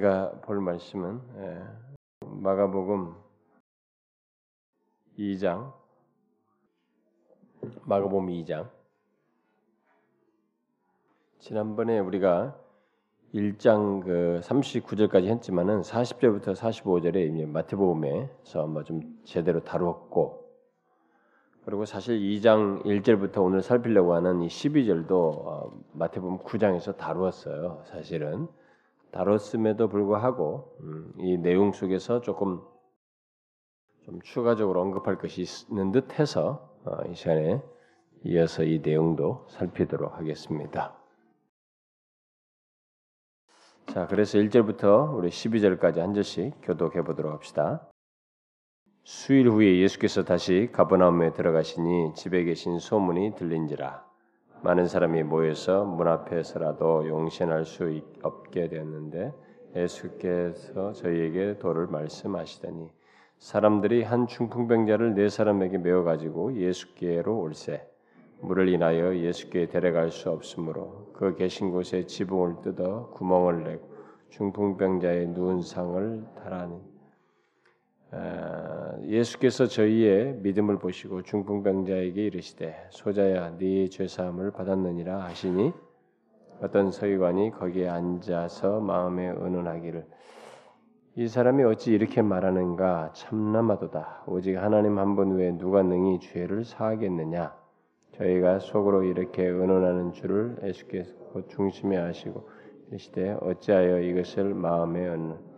우리가 볼 말씀은 예, 마가복음 2장 마가복음 2장 지난번에 우리가 1장 그 39절까지 했지만은 40절부터 45절에 이제 마태복음에서 뭐 좀 제대로 다루었고 그리고 사실 2장 1절부터 오늘 살피려고 하는 이 12절도 어, 마태복음 9장에서 다루었어요. 사실은 다뤘음에도 불구하고 음, 이 내용 속에서 조금 좀 추가적으로 언급할 것이 있는 듯해서 어, 이 시간에 이어서 이 내용도 살피도록 하겠습니다. 자, 그래서 1절부터 우리 12절까지 한 절씩 교독해 보도록 합시다. 수일 후에 예수께서 다시 가버나움에 들어가시니 집에 계신 소문이 들린지라 많은 사람이 모여서 문 앞에서라도 용신할 수 없게 되었는데 예수께서 저희에게 도를 말씀하시더니 사람들이 한 중풍병자를 네 사람에게 메어 가지고 예수께로 올세. 물을 인하여 예수께 데려갈 수 없으므로 그 계신 곳에 지붕을 뜯어 구멍을 내고 중풍병자의 누운 상을 달아니 아, 예수께서 저희의 믿음을 보시고 중풍병자에게 이르시되 소자야 네 죄사함을 받았느니라 하시니 어떤 서기관이 거기에 앉아서 마음에 의논하기를 이 사람이 어찌 이렇게 말하는가 참남하도다. 오직 하나님 한 분 외에 누가 능히 죄를 사하겠느냐? 저희가 속으로 이렇게 의논하는 줄을 예수께서 중심에 하시고 이르시되 어찌하여 이것을 마음에 얻는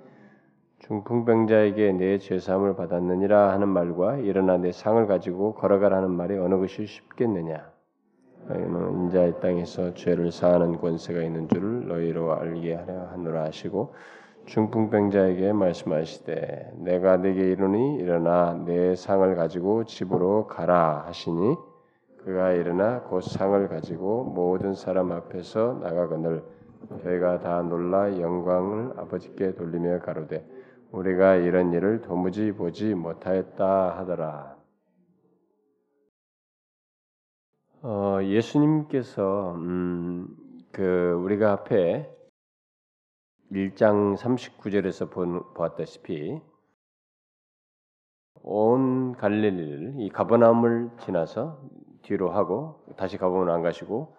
중풍병자에게 내 죄사함을 받았느니라 하는 말과 일어나 내 상을 가지고 걸어가라는 말이 어느 것이 쉽겠느냐? 인자의 땅에서 죄를 사하는 권세가 있는 줄을 너희로 알게 하려 하노라 하시고 중풍병자에게 말씀하시되 내가 네게 이르니 일어나 내 상을 가지고 집으로 가라 하시니 그가 일어나 곧 상을 가지고 모든 사람 앞에서 나가거늘 저희가 다 놀라 영광을 아버지께 돌리며 가로되 우리가 이런 일을 도무지 보지 못하였다 하더라. 어, 예수님께서 음, 그 우리가 앞에 1장 39절에서 본, 보았다시피 온 갈릴리를 이 가버나움을 지나서 뒤로 하고 다시 가버나움 안 가시고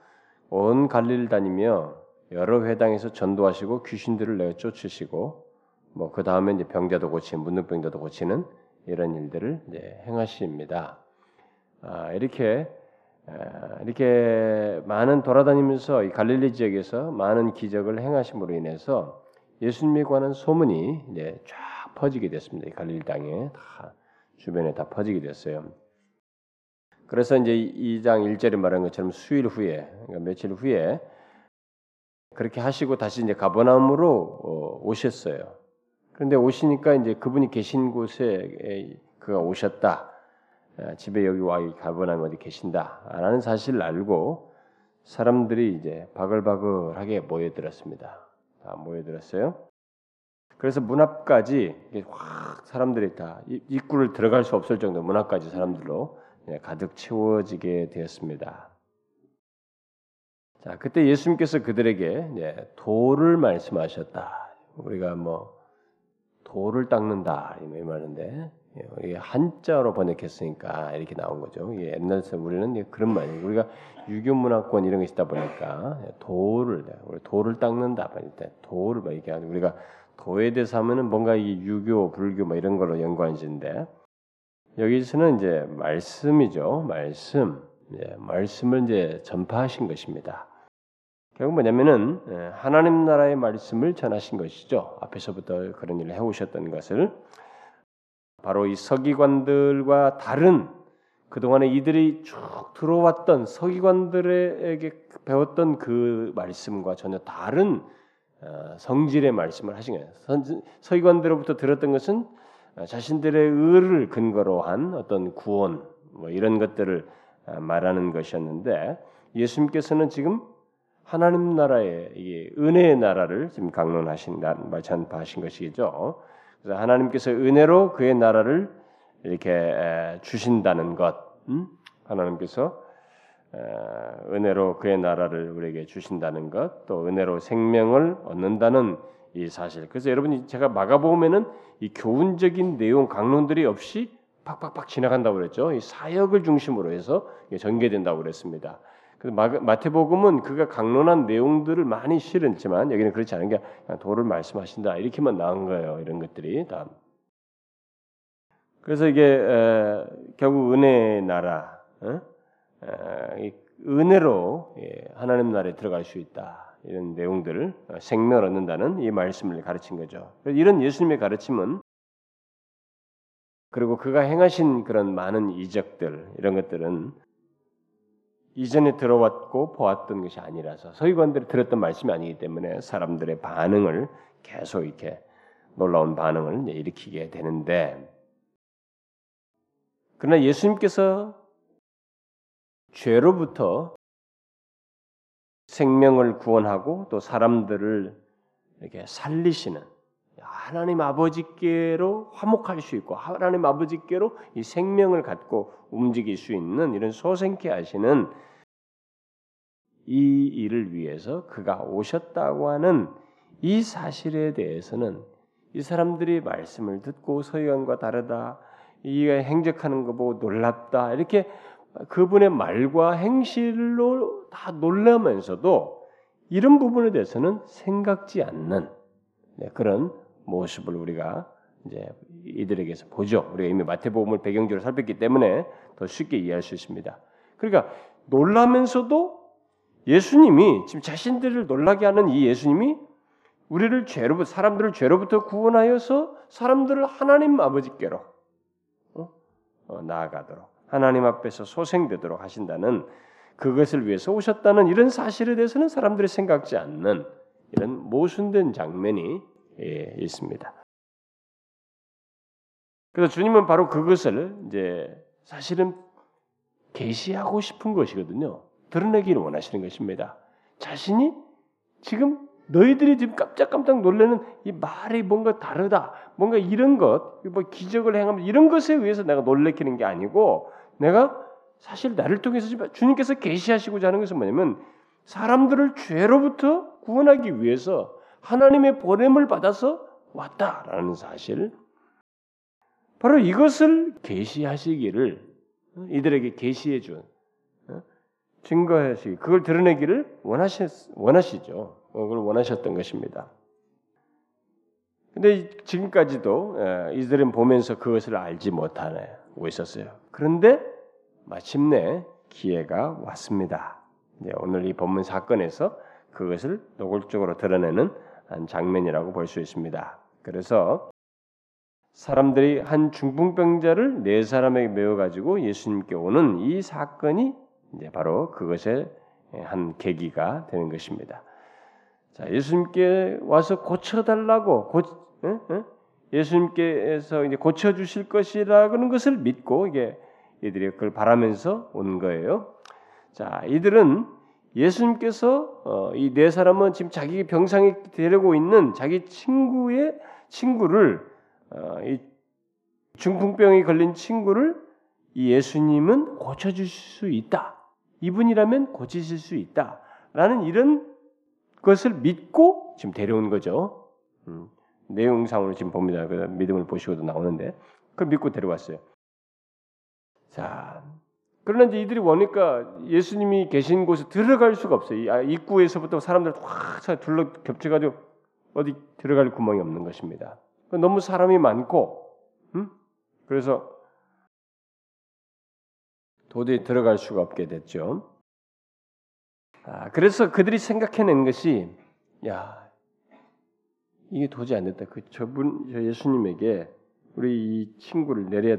온 갈릴리를 다니며 여러 회당에서 전도하시고 귀신들을 내어 쫓으시고 뭐 그 다음에 이제 병자도 고치는 문둥병자도 고치는 이런 일들을 행하십니다. 아, 이렇게 아, 이렇게 많은 돌아다니면서 이 갈릴리 지역에서 많은 기적을 행하심으로 인해서 예수님에 관한 소문이 이제 쫙 퍼지게 됐습니다. 이 갈릴리 땅에 다 주변에 다 퍼지게 됐어요. 그래서 이제 2장 1절에 말한 것처럼 수일 후에 그러니까 며칠 후에 그렇게 하시고 다시 이제 가버나움으로 어, 오셨어요. 그런데 오시니까 이제 그분이 계신 곳에 그가 오셨다. 아, 집에 여기 와 가버나면 어디 계신다라는 사실을 알고 사람들이 이제 바글바글하게 모여들었습니다. 다 모여들었어요. 그래서 문 앞까지 확 사람들이 다 입구를 들어갈 수 없을 정도 문 앞까지 사람들로 가득 채워지게 되었습니다. 자, 그때 예수님께서 그들에게 돌을 말씀하셨다. 우리가 뭐 돌을 닦는다 이 말인데 이게 한자로 번역했으니까 이렇게 나온 거죠. 이게 옛날에 우리는 그런 말이에요. 우리가 유교 문화권 이런 게 있다 보니까 돌을 돌을 닦는다 말때 돌을 막 이렇게 하는 우리가 도에 대해서 하면은 뭔가 이 유교 불교 뭐 이런 걸로 연관지인데 여기서는 이제 말씀이죠. 말씀. 예, 말씀을 이제 전파하신 것입니다. 결국 뭐냐면은 예, 하나님 나라의 말씀을 전하신 것이죠. 앞에서부터 그런 일을 해오셨던 것을 바로 이 서기관들과 다른 그동안에 이들이 쭉 들어왔던 서기관들에게 배웠던 그 말씀과 전혀 다른 어, 성질의 말씀을 하신 거예요. 서기관들로부터 들었던 것은 어, 자신들의 의를 근거로 한 어떤 구원 뭐 이런 것들을 어, 말하는 것이었는데 예수님께서는 지금 하나님 나라의 이 은혜의 나라를 지금 강론하신 말찬하신 것이죠. 그래서 하나님께서 은혜로 그의 나라를 이렇게 주신다는 것, 음? 하나님께서 은혜로 그의 나라를 우리에게 주신다는 것, 또 은혜로 생명을 얻는다는 이 사실. 그래서 여러분이 제가 마가복음에는 이 교훈적인 내용 강론들이 없이 팍팍팍 지나간다고 그랬죠. 이 사역을 중심으로 해서 전개된다고 그랬습니다. 그래서 마태복음은 그가 강론한 내용들을 많이 실었지만 여기는 그렇지 않은 게 도를 말씀하신다 이렇게만 나온 거예요. 이런 것들이 다. 그래서 이게 에, 결국 은혜의 나라, 에? 에, 은혜로 예, 하나님 나라에 들어갈 수 있다. 이런 내용들을 어, 생명을 얻는다는 이 말씀을 가르친 거죠. 이런 예수님의 가르침은 그리고 그가 행하신 그런 많은 이적들 이런 것들은 이전에 들어왔고 보았던 것이 아니라서 서기관들이 들었던 말씀이 아니기 때문에 사람들의 반응을 계속 이렇게 놀라운 반응을 일으키게 되는데 그러나 예수님께서 죄로부터 생명을 구원하고 또 사람들을 이렇게 살리시는 하나님 아버지께로 화목할 수 있고 하나님 아버지께로 이 생명을 갖고 움직일 수 있는 이런 소생케 하시는 이 일을 위해서 그가 오셨다고 하는 이 사실에 대해서는 이 사람들이 말씀을 듣고 서기관과 다르다 이가 행적하는 거 보고 놀랍다 이렇게 그분의 말과 행실로 다 놀라면서도 이런 부분에 대해서는 생각지 않는 네, 그런 모습을 우리가 이제 이들에게서 보죠. 우리가 이미 마태복음을 배경적으로 살폈기 때문에 더 쉽게 이해할 수 있습니다. 그러니까 놀라면서도 예수님이 지금 자신들을 놀라게 하는 이 예수님이 우리를 죄로부터 사람들을 죄로부터 구원하여서 사람들을 하나님 아버지께로 어? 어, 나아가도록 하나님 앞에서 소생되도록 하신다는 그것을 위해서 오셨다는 이런 사실에 대해서는 사람들이 생각지 않는 이런 모순된 장면이 예, 있습니다. 그래서 주님은 바로 그것을 이제 사실은 계시하고 싶은 것이거든요. 드러내기를 원하시는 것입니다. 자신이 지금 너희들이 지금 깜짝깜짝 놀라는 이 말이 뭔가 다르다, 뭔가 이런 것, 뭐 기적을 행하면 이런 것에 의해서 내가 놀래키는 게 아니고 내가 사실 나를 통해서 주님께서 계시하시고자 하는 것은 뭐냐면 사람들을 죄로부터 구원하기 위해서 하나님의 보냄을 받아서 왔다라는 사실. 바로 이것을 계시하시기를 이들에게 계시해 준 어? 증거하시기 그걸 드러내기를 원하시 원하시죠. 그걸 원하셨던 것입니다. 근데 지금까지도 예, 이들은 보면서 그것을 알지 못하고 있었어요. 그런데 마침내 기회가 왔습니다. 오늘 이 본문 사건에서 그것을 노골적으로 드러내는 한 장면이라고 볼 수 있습니다. 그래서 사람들이 한 중풍병자를 네 사람에게 메워 가지고 예수님께 오는 이 사건이 이제 바로 그것의 한 계기가 되는 것입니다. 자, 예수님께 와서 고쳐 달라고? 예수님께서 이제 고쳐 주실 것이라는 것을 믿고 이게 이들이 그걸 바라면서 온 거예요. 자, 이들은 예수님께서 어, 이네 사람은 지금 자기 병상에 데리고 있는 자기 친구의 친구를 어, 이 중풍병이 걸린 친구를 이 예수님은 고쳐줄 수 있다. 이분이라면 고치실 수 있다 라는 이런 것을 믿고 지금 데려온 거죠. 음, 내용상으로 지금 봅니다. 그 믿음을 보시고도 나오는데 그걸 믿고 데려왔어요. 자, 그러나 이제 이들이 오니까 예수님이 계신 곳에 들어갈 수가 없어요. 아, 입구에서부터 사람들 확 둘러 겹쳐가지고 어디 들어갈 구멍이 없는 것입니다. 너무 사람이 많고, 음? 그래서 도저히 들어갈 수가 없게 됐죠. 아, 그래서 그들이 생각해낸 것이, 야, 이게 도저히 안 됐다. 그 저분, 저 예수님에게 우리 이 친구를 내려야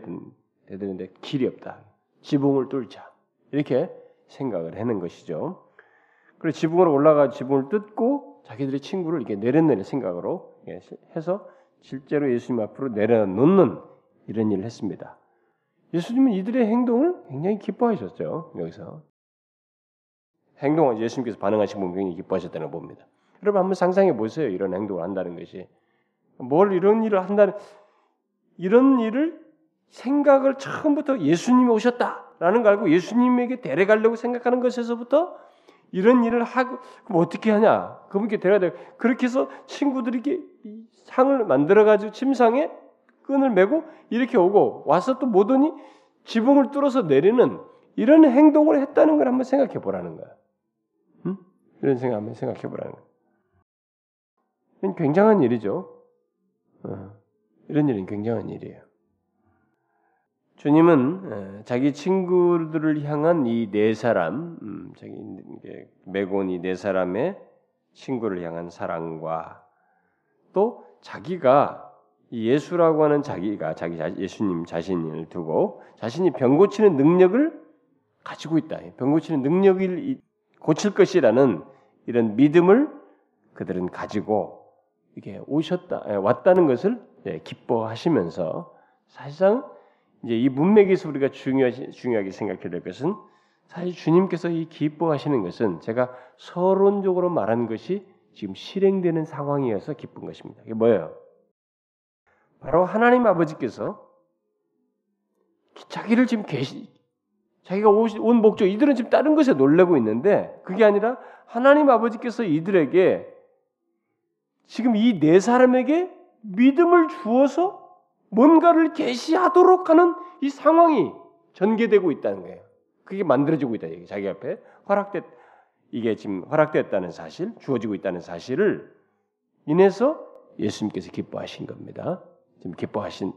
되는데 길이 없다. 지붕을 뚫자 이렇게 생각을 해낸 것이죠. 그리고 지붕으로 올라가 지붕을 뜯고 자기들의 친구를 이렇게 내려내는 생각으로 해서 실제로 예수님 앞으로 내려놓는 이런 일을 했습니다. 예수님은 이들의 행동을 굉장히 기뻐하셨죠. 여기서 행동을 예수님께서 반응하신 분 굉장히 기뻐하셨다는 걸 봅니다. 여러분 한번 상상해 보세요. 이런 행동을 한다는 것이 뭘 이런 일을 한다는 이런 일을 생각을 처음부터 예수님이 오셨다라는 걸 알고 예수님에게 데려가려고 생각하는 것에서부터 이런 일을 하고 그럼 어떻게 하냐? 그분께 데려야 돼. 그렇게 해서 친구들에게 상을 만들어 가지고 침상에 끈을 메고 이렇게 오고 와서 또 못 오니 지붕을 뚫어서 내리는 이런 행동을 했다는 걸 한번 생각해 보라는 거야. 응? 이런 생각 한번 생각해 보라는 거야. 굉장한 일이죠. 어, 이런 일은 굉장한 일이에요. 주님은 자기 친구들을 향한 이 네 사람, 음, 자기 메곤 이네 사람의 친구를 향한 사랑과 또 자기가 예수라고 하는 자기가 자기 예수님 자신을 두고 자신이 병 고치는 능력을 가지고 있다. 병 고치는 능력을 고칠 것이라는 이런 믿음을 그들은 가지고 이게 오셨다 왔다는 것을 기뻐하시면서 사실상 이제 이 문맥에서 우리가 중요하게, 중요하게 생각해야 될 것은 사실 주님께서 이 기뻐하시는 것은 제가 서론적으로 말한 것이 지금 실행되는 상황이어서 기쁜 것입니다. 이게 뭐예요? 바로 하나님 아버지께서 자기를 지금 계시 자기가 온 목적 이들은 지금 다른 것에 놀래고 있는데 그게 아니라 하나님 아버지께서 이들에게 지금 이 네 사람에게 믿음을 주어서 뭔가를 계시하도록 하는 이 상황이 전개되고 있다는 거예요. 그게 만들어지고 있다. 얘기. 자기 앞에 허락됐 이게 지금 허락됐다는 사실, 주어지고 있다는 사실을 인해서 예수님께서 기뻐하신 겁니다. 지금 기뻐하신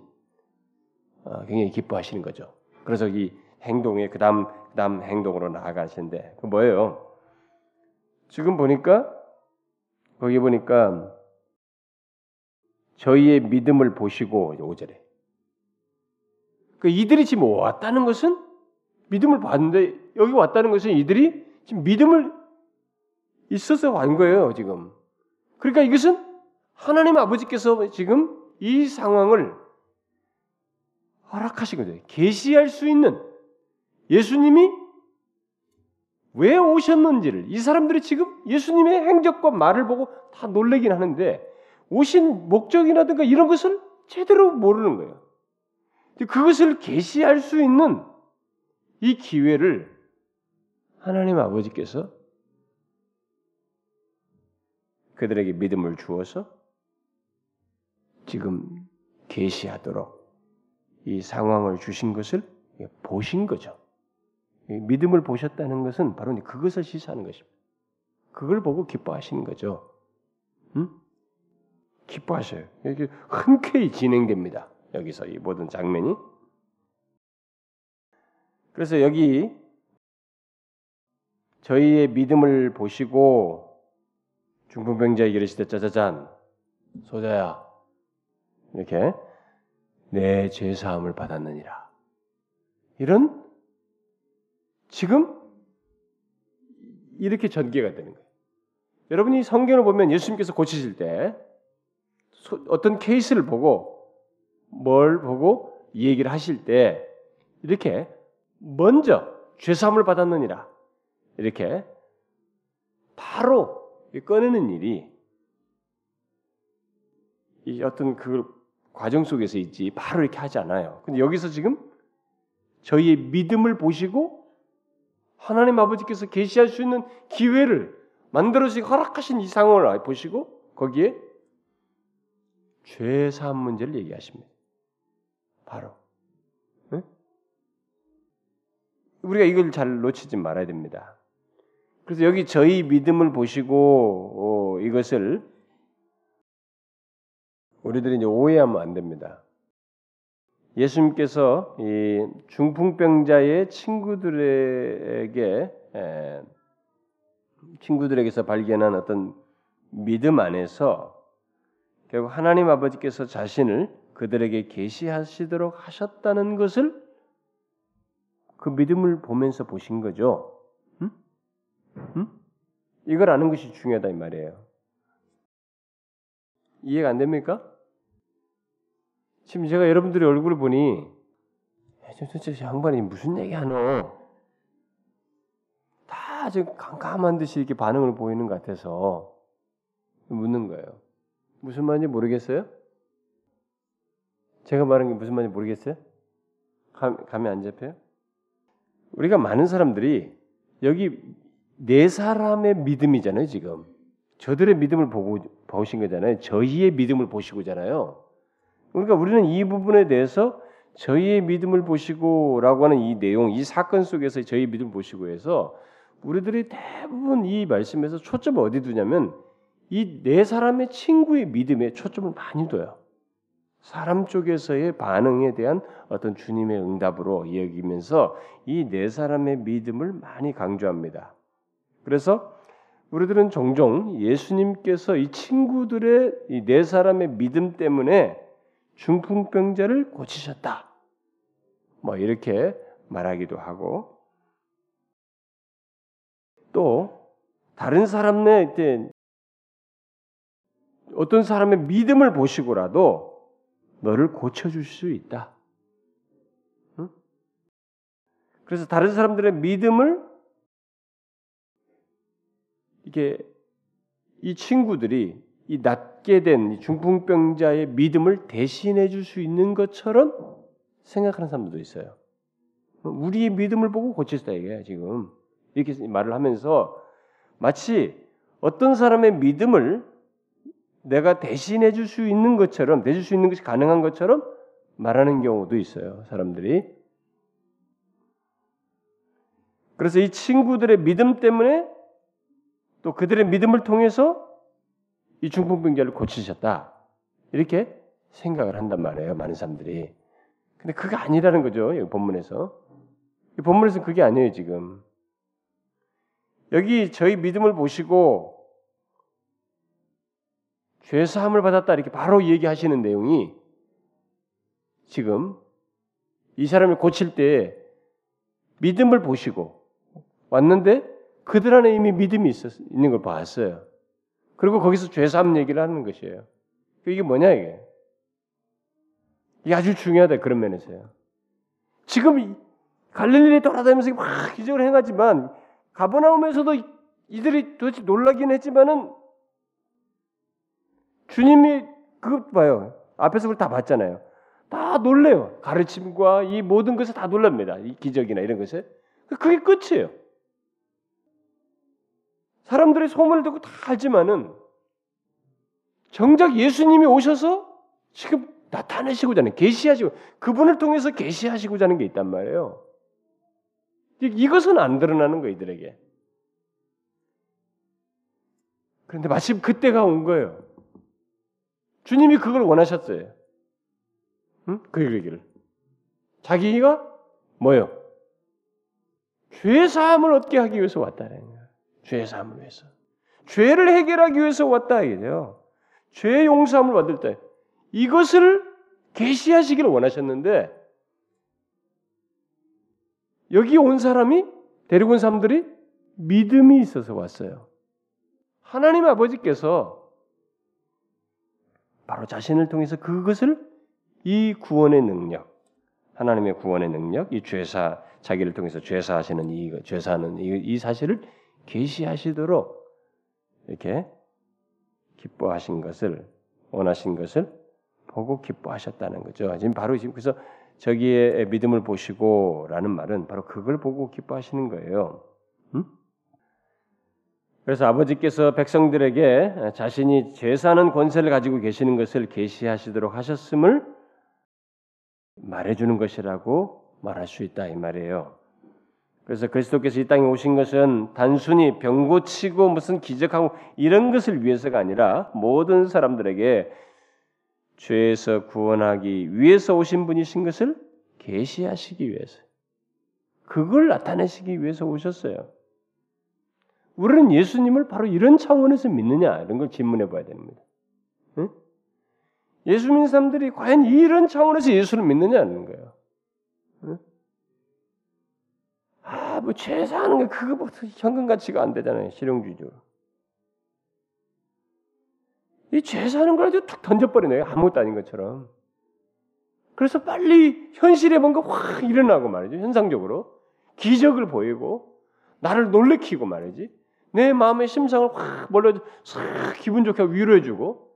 어, 굉장히 기뻐하시는 거죠. 그래서 이 행동에 그다음 그다음 행동으로 나아가시는데 그 뭐예요? 지금 보니까 거기 보니까 저희의 믿음을 보시고 5절에 그 이들이 지금 왔다는 것은 믿음을 봤는데 여기 왔다는 것은 이들이 지금 믿음을 있어서 간 거예요, 지금. 그러니까 이것은 하나님 아버지께서 지금 이 상황을 허락하신 거죠. 계시할 수 있는 예수님이 왜 오셨는지를 이 사람들이 지금 예수님의 행적과 말을 보고 다 놀래긴 하는데 오신 목적이라든가 이런 것을 제대로 모르는 거예요. 그것을 계시할 수 있는 이 기회를 하나님 아버지께서 그들에게 믿음을 주어서 지금 계시하도록 이 상황을 주신 것을 보신 거죠. 믿음을 보셨다는 것은 바로 그것을 시사하는 것입니다. 그걸 보고 기뻐하시는 거죠. 응? 기뻐하셔요. 이게 흔쾌히 진행됩니다. 여기서 이 모든 장면이. 그래서 여기 저희의 믿음을 보시고 중풍병자에게 이르시되 짜자잔 소자야 이렇게 내 죄사함을 받았느니라. 이런 지금 이렇게 전개가 되는 거예요. 여러분이 성경을 보면 예수님께서 고치실 때 어떤 케이스를 보고 뭘 보고 얘기를 하실 때 이렇게 먼저 죄사함을 받았느니라 이렇게 바로 꺼내는 일이 이 어떤 그 과정 속에서 있지 바로 이렇게 하지 않아요. 근데 여기서 지금 저희의 믿음을 보시고 하나님 아버지께서 계시할 수 있는 기회를 만들어서 허락하신 이 상황을 보시고 거기에 죄 사함 문제를 얘기하십니다. 바로 응? 우리가 이걸 잘 놓치지 말아야 됩니다. 그래서 여기 저희 믿음을 보시고 어, 이것을 우리들이 이제 오해하면 안 됩니다. 예수님께서 이 중풍병자의 친구들에게 에, 친구들에게서 발견한 어떤 믿음 안에서 결국 하나님 아버지께서 자신을 그들에게 계시하시도록 하셨다는 것을 그 믿음을 보면서 보신 거죠. 응? 응? 이걸 아는 것이 중요하다 이 말이에요. 이해가 안 됩니까? 지금 제가 여러분들의 얼굴을 보니 도대체 양반이 무슨 얘기하노? 다 지금 깜깜한 듯이 이렇게 반응을 보이는 것 같아서 묻는 거예요. 무슨 말인지 모르겠어요? 제가 말한 게 무슨 말인지 모르겠어요? 감, 감이 안 잡혀요? 우리가 많은 사람들이 여기 네 사람의 믿음이잖아요, 지금. 저들의 믿음을 보고 보신 거잖아요. 저희의 믿음을 보시고잖아요. 그러니까 우리는 이 부분에 대해서 저희의 믿음을 보시고라고 하는 이 내용, 이 사건 속에서 저희의 믿음을 보시고 해서 우리들이 대부분 이 말씀에서 초점을 어디 두냐면 이 네 사람의 친구의 믿음에 초점을 많이 둬요. 사람 쪽에서의 반응에 대한 어떤 주님의 응답으로 여기면서 이 네 사람의 믿음을 많이 강조합니다. 그래서 우리들은 종종 예수님께서 이 친구들의 이 네 사람의 믿음 때문에 중풍병자를 고치셨다. 뭐 이렇게 말하기도 하고 또 다른 사람의 어떤 사람의 믿음을 보시고라도 너를 고쳐줄 수 있다. 응? 그래서 다른 사람들의 믿음을 이게 이 친구들이 이 낫게 된 중풍병자의 믿음을 대신해 줄 수 있는 것처럼 생각하는 사람들도 있어요. 우리의 믿음을 보고 고쳤다 이게 지금 이렇게 말을 하면서 마치 어떤 사람의 믿음을 내가 대신해 줄 수 있는 것처럼 대줄 수 있는 것이 가능한 것처럼 말하는 경우도 있어요. 사람들이. 그래서 이 친구들의 믿음 때문에 또 그들의 믿음을 통해서 이 중풍병자를 고치셨다. 이렇게 생각을 한단 말이에요. 많은 사람들이. 근데 그게 아니라는 거죠. 이 본문에서. 이 본문에서는 그게 아니에요, 지금. 여기 저희 믿음을 보시고 죄 사함을 받았다 이렇게 바로 얘기하시는 내용이 지금 이 사람을 고칠 때 믿음을 보시고 왔는데 그들 안에 이미 믿음이 있었, 있는 걸 봤어요. 그리고 거기서 죄 사함 얘기를 하는 것이에요. 이게 뭐냐 이게? 이게 아주 중요하다 그런 면에서요. 지금 갈릴리에 돌아다니면서 막 기적을 행하지만 가버나움에서도 이들이 도대체 놀라긴 했지만은 주님이 그거 봐요. 앞에서 그걸 다 봤잖아요. 다 놀래요. 가르침과 이 모든 것을 다 놀랍니다. 이 기적이나 이런 것에. 그게 끝이에요. 사람들의 소문을 듣고 다 알지만은 정작 예수님이 오셔서 지금 나타내시고자 하는 계시하시고 그분을 통해서 계시하시고자 하는 게 있단 말이에요. 이것은 안 드러나는 거 이들에게. 그런데 마침 그때가 온 거예요. 주님이 그걸 원하셨어요. 응? 그 얘기를. 자기가 뭐요? 죄 사함을 얻게 하기 위해서 왔다는 거예요. 죄 사함을 위해서. 죄를 해결하기 위해서 왔다 이게요. 죄 용서함을 받을 때 이것을 계시하시기를 원하셨는데 여기 온 사람이 데리고 온 사람들이 믿음이 있어서 왔어요. 하나님 아버지께서 바로 자신을 통해서 그것을 이 구원의 능력, 하나님의 구원의 능력, 이 죄사 자기를 통해서 죄사하시는 이 죄사하는 이, 이 사실을 계시하시도록 이렇게 기뻐하신 것을 원하신 것을 보고 기뻐하셨다는 거죠. 지금 바로 지금 그래서 저기에 믿음을 보시고라는 말은 바로 그걸 보고 기뻐하시는 거예요. 음? 그래서 아버지께서 백성들에게 자신이 죄사는 권세를 가지고 계시는 것을 계시하시도록 하셨음을 말해주는 것이라고 말할 수 있다 이 말이에요. 그래서 그리스도께서 이 땅에 오신 것은 단순히 병 고치고 무슨 기적하고 이런 것을 위해서가 아니라 모든 사람들에게 죄에서 구원하기 위해서 오신 분이신 것을 계시하시기 위해서 그걸 나타내시기 위해서 오셨어요. 우리는 예수님을 바로 이런 차원에서 믿느냐 이런 걸 질문해 봐야 됩니다. 응? 예수 믿는 사람들이 과연 이런 차원에서 예수를 믿느냐는 거예요. 응? 아, 뭐 죄사하는 게 그거부터 현금 가치가 안 되잖아요. 실용주의적으로. 이 죄사하는 걸 아주 툭 던져버리네요. 아무것도 아닌 것처럼. 그래서 빨리 현실에 뭔가 확 일어나고 말이죠. 현상적으로. 기적을 보이고, 나를 놀래키고 말이지. 내 마음의 심상을 확 몰려 싹 기분 좋게 위로해주고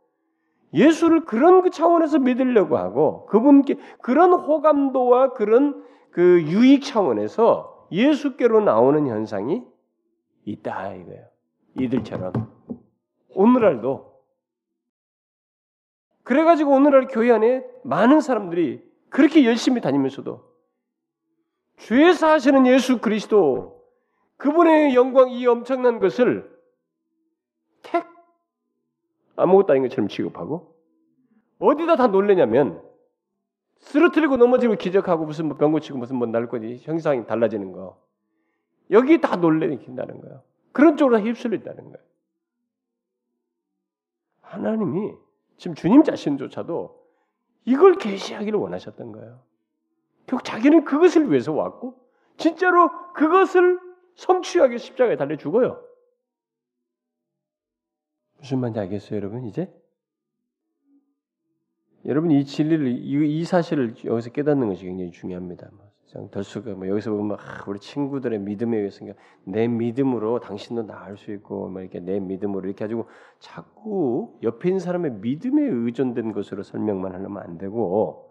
예수를 그런 그 차원에서 믿으려고 하고 그분께 그런 호감도와 그런 그 유익 차원에서 예수께로 나오는 현상이 있다 이거예요. 이들처럼 오늘날도 그래가지고 오늘날 교회 안에 많은 사람들이 그렇게 열심히 다니면서도 죄 사하시는 예수 그리스도 그분의 영광 이 엄청난 것을 택 아무것도 아닌 것처럼 취급하고 어디다 다 놀래냐면 쓰러뜨리고 넘어지고 기적하고 무슨 뭐 병 고치고 무슨 뭐 날거지 형상이 달라지는 거 여기 다 놀래킨다는 거예요. 그런 쪽으로 휩쓸린다는 거예요. 하나님이 지금 주님 자신조차도 이걸 계시하기를 원하셨던 거예요. 결국 자기는 그것을 위해서 왔고 진짜로 그것을 성취하기 십자가에 달려 죽어요. 무슨 말인지 알겠어요, 여러분? 이제 여러분 이 진리를 이, 이, 사실을 여기서 깨닫는 것이 굉장히 중요합니다. 덜수가 뭐 여기서 보면 아, 우리 친구들의 믿음에 의해서 내 믿음으로 당신도 나을 수 있고 뭐 이렇게 내 믿음으로 이렇게 가지고 자꾸 옆에 있는 사람의 믿음에 의존된 것으로 설명만 하려면 안 되고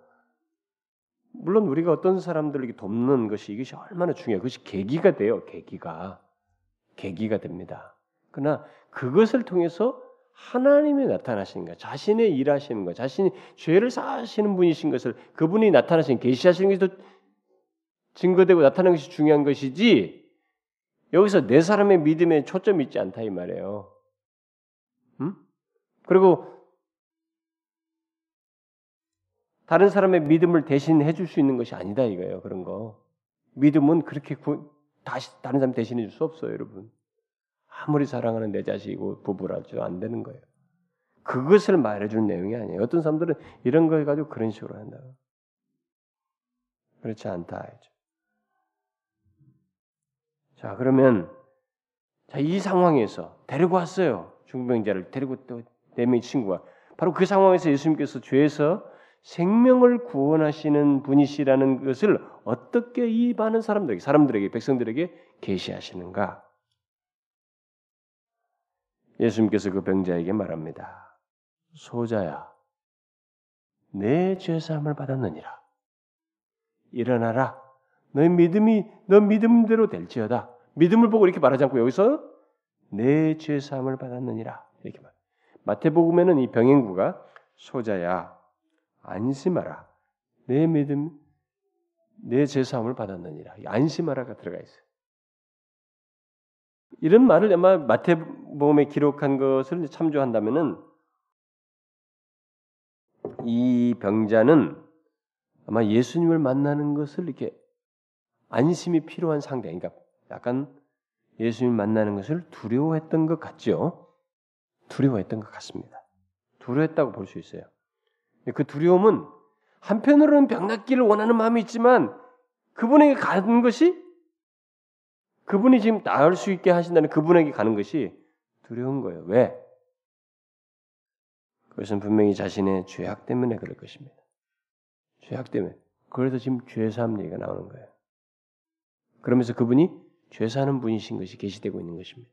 물론 우리가 어떤 사람들에게 돕는 것이 이것이 얼마나 중요해요. 그것이 계기가 돼요. 계기가 계기가 됩니다. 그러나 그것을 통해서 하나님이 나타나시는 것, 자신의 일하시는 것, 자신이 죄를 사하시는 분이신 것을 그분이 나타나신 계시하시는 것이 더 증거되고 나타나는 것이 중요한 것이지 여기서 내 사람의 믿음에 초점이 있지 않다 이 말이에요. 음? 그리고 다른 사람의 믿음을 대신해 줄 수 있는 것이 아니다 이거예요. 그런 거. 믿음은 그렇게 구, 다시 다른 사람 대신해 줄 수 없어요, 여러분. 아무리 사랑하는 내 자식이고 부부라도 안 되는 거예요. 그것을 말해주는 내용이 아니에요. 어떤 사람들은 이런 걸 가지고 그런 식으로 한다고. 그렇지 않다. 하죠. 자, 그러면 자, 이 상황에서 데리고 왔어요. 중병자를 데리고 또 네 명의 친구가 바로 그 상황에서 예수님께서 죄에서 생명을 구원하시는 분이시라는 것을 어떻게 이 많은 사람들에게 사람들에게 백성들에게 계시하시는가? 예수님께서 그 병자에게 말합니다. 소자야, 내 죄사함을 받았느니라. 일어나라. 너의 믿음이 너 믿음대로 될지어다. 믿음을 보고 이렇게 말하지 않고 여기서 내 죄사함을 받았느니라 이렇게 말. 마태복음에는 이 병행구가 소자야 안심하라. 내 믿음 내 죄사함을 받았느니라. 안심하라가 들어가 있어요. 이런 말을 아마 마태복음에 기록한 것을 참조한다면은 이 병자는 아마 예수님을 만나는 것을 이렇게 안심이 필요한 상대, 그러니까 약간 예수님 만나는 것을 두려워했던 것 같죠? 두려워했던 것 같습니다. 두려워했다고 볼 수 있어요. 그 두려움은 한편으로는 병 낫기를 원하는 마음이 있지만 그분에게 가는 것이 그분이 지금 나을 수 있게 하신다는 그분에게 가는 것이 두려운 거예요. 왜? 그것은 분명히 자신의 죄악 때문에 그럴 것입니다. 죄악 때문에. 그래서 지금 죄사함 얘기가 나오는 거예요. 그러면서 그분이 죄 사는 분이신 것이 계시되고 있는 것입니다.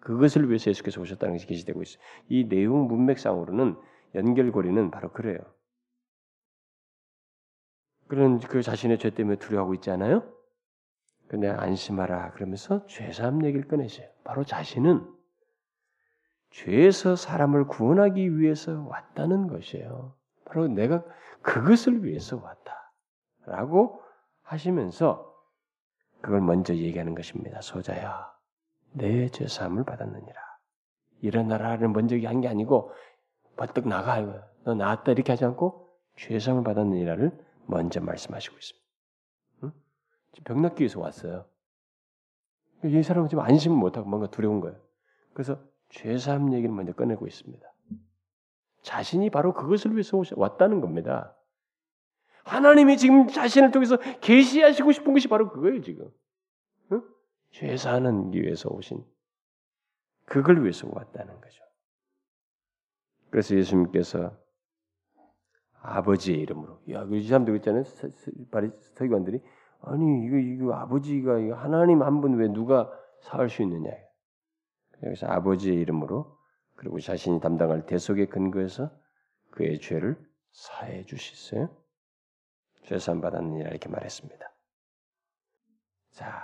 그것을 위해서 예수께서 오셨다는 것이 계시되고 있어요. 이 내용 문맥상으로는 연결고리는 바로 그래요. 그런 그 자신의 죄 때문에 두려워하고 있지 않아요? 근데 안심하라 그러면서 죄사함 얘기를 꺼내세요. 바로 자신은 죄에서 사람을 구원하기 위해서 왔다는 것이에요. 바로 내가 그것을 위해서 왔다라고 하시면서 그걸 먼저 얘기하는 것입니다. 소자야, 내 죄사함을 받았느니라. 일어나라를 먼저 한게 아니고 버뜩 나가. 너 나왔다 이렇게 하지 않고 죄사함을 받았느니라를 먼저 말씀하시고 있습니다. 응? 병 낫기 위해서 왔어요. 이 사람은 지금 안심을 못하고 뭔가 두려운 거예요. 그래서 죄사함 얘기를 먼저 꺼내고 있습니다. 자신이 바로 그것을 위해서 왔다는 겁니다. 하나님이 지금 자신을 통해서 계시하시고 싶은 것이 바로 그거예요, 지금. 응? 죄 사는 위해서 오신 그걸 위해서 왔다는 거죠. 그래서 예수님께서 아버지의 이름으로 야, 그 사람들 있잖아요. 서기관들이 아니 이거 이거 아버지가 이거 하나님 한 분 왜 누가 사할 수 있느냐. 그래서 아버지의 이름으로 그리고 자신이 담당할 대속의 근거에서 그의 죄를 사해 주셨어요. 죄산 받았느니라 이렇게 말했습니다. 자,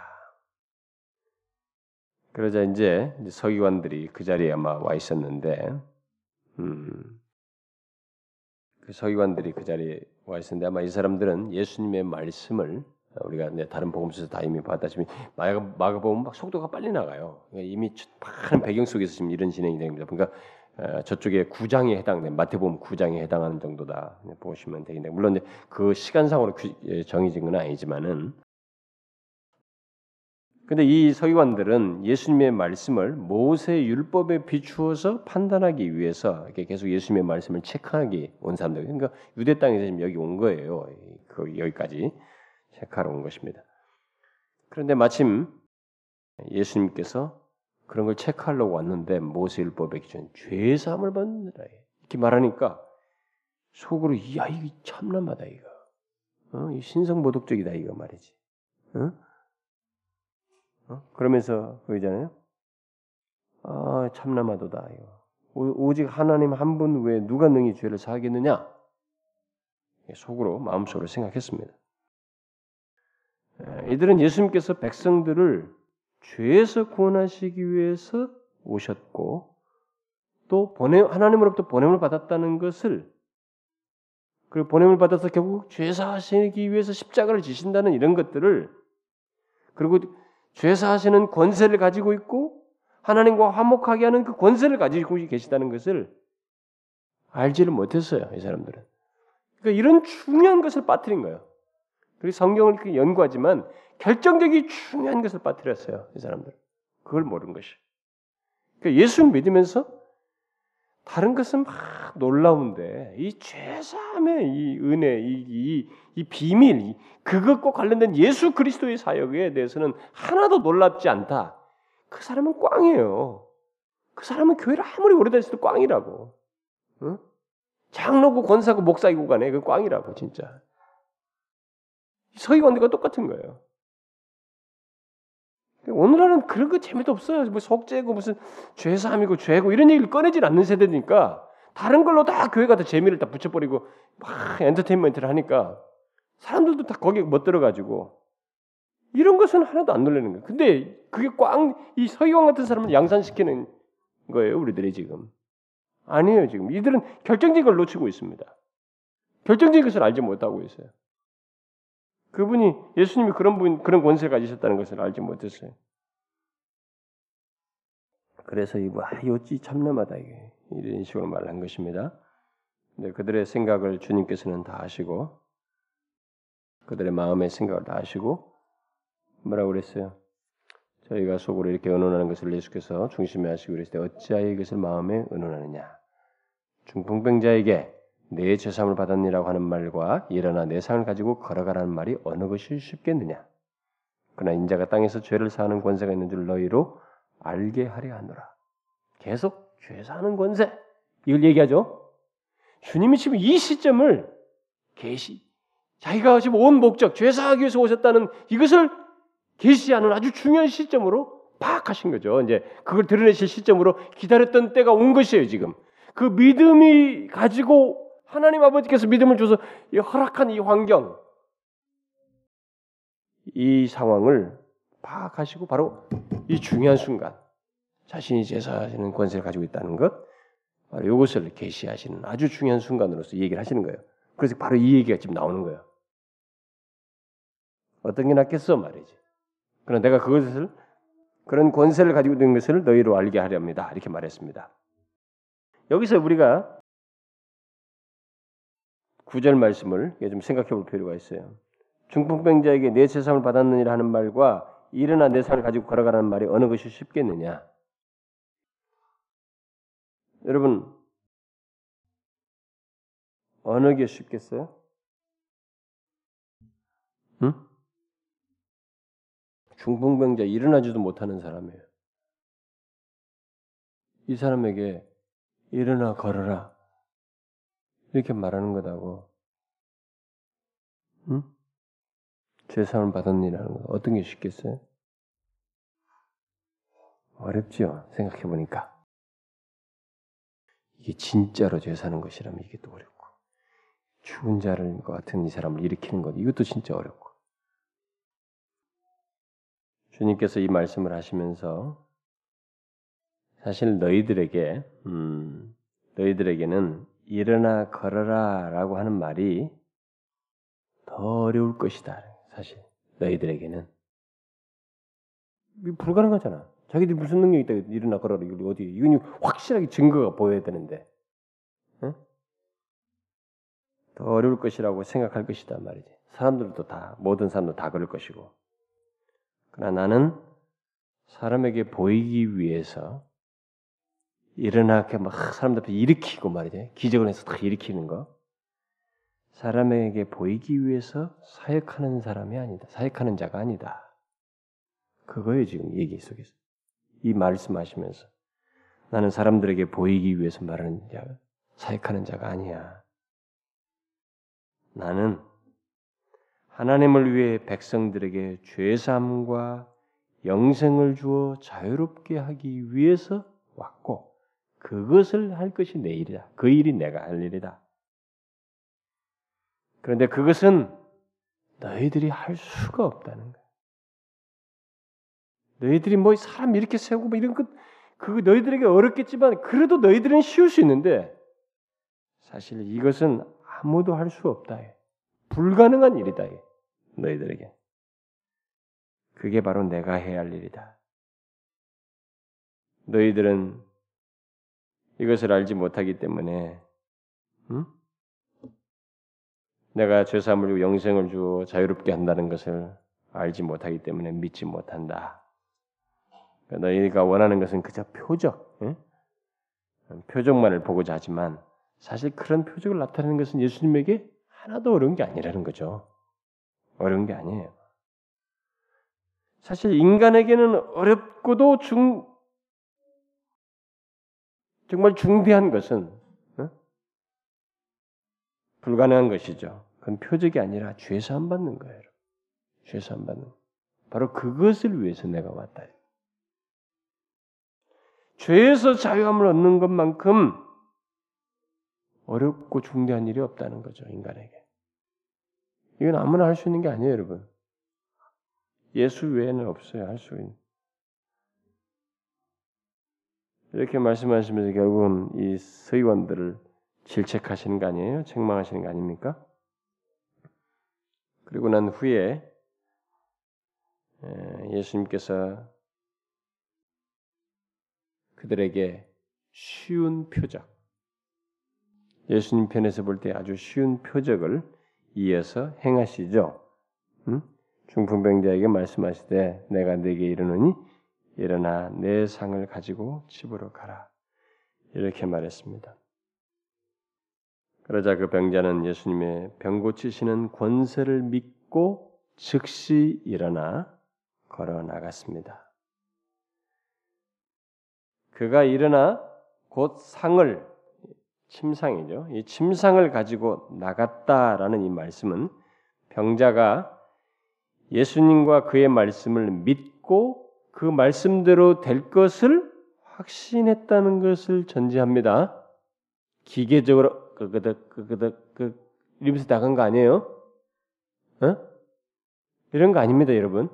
그러자 이제 서기관들이 그 자리에 아마 와 있었는데, 음, 그 서기관들이 그 자리에 와 있었는데 아마 이 사람들은 예수님의 말씀을 우리가 다른 복음서에서 다 이미 봤다시피 마가 마가복음 막 속도가 빨리 나가요. 그러니까 이미 많은 배경 속에서 지금 이런 진행이 됩니다. 그러니까 어, 저쪽에 구장에 해당된 마태복음 구장에 해당하는 정도다 보시면 되겠는데 물론 그 시간상으로 예, 정해진 건 아니지만은 근데 이 서기관들은 예수님의 말씀을 모세 율법에 비추어서 판단하기 위해서 이렇게 계속 예수님의 말씀을 체크하기 온 사람들. 그러니까 유대 땅에서 지금 여기 온 거예요. 그 여기까지 체크하러 온 것입니다. 그런데 마침 예수님께서 그런 걸 체크하려고 왔는데 모세 율법에 기준 죄 사함을 받는다 이렇게 말하니까 속으로 야 이거 참남하다 이거. 어? 이 신성모독적이다 이거 말이지. 어? 어? 그러면서 그러잖아요. 아 참나마도다 이거. 오, 직 하나님 한 분 외에 누가 능히 죄를 사하겠느냐? 속으로 마음속으로 생각했습니다. 이들은 예수님께서 백성들을 죄에서 구원하시기 위해서 오셨고 또 보내 하나님으로부터 보냄을 받았다는 것을 그 보냄을 받아서 결국 죄 사하시기 위해서 십자가를 지신다는 이런 것들을 그리고 죄사 하시는 권세를 가지고 있고 하나님과 화목하게 하는 그 권세를 가지고 계시다는 것을 알지를 못했어요. 이 사람들은. 그러니까 이런 중요한 것을 빠뜨린 거예요. 그리고 성경을 그렇게 연구하지만 결정적인 중요한 것을 빠뜨렸어요. 이 사람들. 그걸 모르는 것이. 그러니까 예수 믿으면서 다른 것은 막 놀라운데 이 죄사함의 이 은혜, 이, 이, 이 비밀, 그것과 관련된 예수 그리스도의 사역에 대해서는 하나도 놀랍지 않다. 그 사람은 꽝이에요. 그 사람은 교회를 아무리 오래다녔어도 꽝이라고. 응? 장로고 권사고 목사이고 간에 그 꽝이라고 진짜. 서기관들과 똑같은 거예요. 오늘날은 그런 거 재미도 없어요. 뭐 속죄고 무슨 죄사함이고 죄고 이런 얘기를 꺼내질 않는 세대니까 다른 걸로 다 교회가 다 재미를 다 붙여버리고 막 엔터테인먼트를 하니까 사람들도 다 거기에 못 들어가지고 이런 것은 하나도 안 놀라는 거예요. 근데 그게 꽝 이 서기관 같은 사람을 양산시키는 거예요. 우리들이 지금 아니에요. 지금 이들은 결정적인 걸 놓치고 있습니다. 결정적인 것을 알지 못하고 있어요. 그분이 예수님이 그런 분 그런 권세를 가지셨다는 것을 알지 못했어요. 그래서 이거 아, 어찌 참남하다 이게 이런 식으로 말한 것입니다. 근데 그들의 생각을 주님께서는 다 아시고 그들의 마음의 생각을 다 아시고 뭐라고 그랬어요? 저희가 속으로 이렇게 의논하는 것을 예수께서 중심에 하시고 그랬을 때 어찌하여 이것을 마음에 의논하느냐? 중풍병자에게 내 죄삼을 받았니라고 하는 말과 일어나 내 상을 가지고 걸어가라는 말이 어느 것이 쉽겠느냐? 그러나 인자가 땅에서 죄를 사하는 권세가 있는 줄 너희로 알게 하려 하노라. 계속 죄 사하는 권세 이걸 얘기하죠. 주님이 지금 이 시점을 계시 자기가 지금 온 목적 죄 사하기 위해서 오셨다는 이것을 계시하는 아주 중요한 시점으로 파악하신 거죠. 이제 그걸 드러내실 시점으로 기다렸던 때가 온 것이에요. 지금 그 믿음이 가지고 하나님 아버지께서 믿음을 줘서 이 허락한 이 환경, 이 상황을 파악하시고 바로 이 중요한 순간 자신이 제사하시는 권세를 가지고 있다는 것, 바로 이것을 계시하시는 아주 중요한 순간으로서 얘기를 하시는 거예요. 그래서 바로 이 얘기가 지금 나오는 거예요. 어떤 게 낫겠어 말이지. 그러나 내가 그것을 그런 권세를 가지고 있는 것을 너희로 알게 하렵니다. 이렇게 말했습니다. 여기서 우리가 구절 말씀을 좀 생각해 볼 필요가 있어요. 중풍병자에게 내 세상을 받았느니라 하는 말과 일어나 내 삶을 가지고 걸어가라는 말이 어느 것이 쉽겠느냐? 여러분 어느 게 쉽겠어요? 응? 중풍병자 일어나지도 못하는 사람이에요. 이 사람에게 일어나 걸어라. 이렇게 말하는 거다고. 응? 죄사함을 받았니라는 거 어떤 게 쉽겠어요? 어렵지요. 생각해 보니까 이게 진짜로 죄 사는 것이라면 이게 또 어렵고 죽은 자를 것 같은 이 사람을 일으키는 것 이것도 진짜 어렵고 주님께서 이 말씀을 하시면서 사실 너희들에게 음, 너희들에게는 일어나 걸어라라고 하는 말이 더 어려울 것이다. 사실 너희들에게는 불가능하잖아. 자기들이 무슨 능력이 있다 일어나 걸어라 이걸 어디 이건 확실하게 증거가 보여야 되는데 응? 더 어려울 것이라고 생각할 것이다 말이지. 사람들도 다 모든 사람도 다 그럴 것이고 그러나 나는 사람에게 보이기 위해서 일어나 막 사람들 앞에 일으키고 말이지 기적을 해서 다 일으키는 거 사람에게 보이기 위해서 사역하는 사람이 아니다. 사역하는 자가 아니다. 그거에 지금 얘기 속에서 이 말씀하시면서 나는 사람들에게 보이기 위해서 말하는 자, 사역하는 자가 아니야. 나는 하나님을 위해 백성들에게 죄사함과 영생을 주어 자유롭게 하기 위해서 왔고 그것을 할 것이 내 일이다. 그 일이 내가 할 일이다. 그런데 그것은 너희들이 할 수가 없다는 거야. 너희들이 뭐 사람 이렇게 세우고 뭐 이런 것, 그 너희들에게 어렵겠지만 그래도 너희들은 쉬울 수 있는데 사실 이것은 아무도 할 수 없다. 불가능한 일이다. 너희들에게. 그게 바로 내가 해야 할 일이다. 너희들은 이것을 알지 못하기 때문에 응? 내가 죄사함을 영생을 주어 자유롭게 한다는 것을 알지 못하기 때문에 믿지 못한다. 너희가 원하는 것은 그저 표적, 응? 표적만을 보고자 하지만 사실 그런 표적을 나타내는 것은 예수님에게 하나도 어려운 게 아니라는 거죠. 어려운 게 아니에요. 사실 인간에게는 어렵고도 중, 정말 중대한 것은 어? 불가능한 것이죠. 그건 표적이 아니라 죄사함 받는 거예요. 죄사함 받는. 바로 그것을 위해서 내가 왔다. 죄에서 자유함을 얻는 것만큼 어렵고 중대한 일이 없다는 거죠, 인간에게. 이건 아무나 할 수 있는 게 아니에요, 여러분. 예수 외에는 없어요, 할 수 있는. 이렇게 말씀하시면서 결국은 이 서기관들을 질책하시는 거 아니에요? 책망하시는 거 아닙니까? 그리고 난 후에 예수님께서 그들에게 쉬운 표적, 예수님 편에서 볼 때 아주 쉬운 표적을 이어서 행하시죠. 음? 중풍병자에게 말씀하시되 내가 네게 이르노니 일어나 내 상을 가지고 집으로 가라. 이렇게 말했습니다. 그러자 그 병자는 예수님의 병 고치시는 권세를 믿고 즉시 일어나 걸어 나갔습니다. 그가 일어나 곧 상을 침상이죠. 이 침상을 가지고 나갔다라는 이 말씀은 병자가 예수님과 그의 말씀을 믿고 그 말씀대로 될 것을 확신했다는 것을 전제합니다. 기계적으로 그그득 그그득 그 이러면서 나간 거 아니에요? 어? 이런 거 아닙니다, 여러분.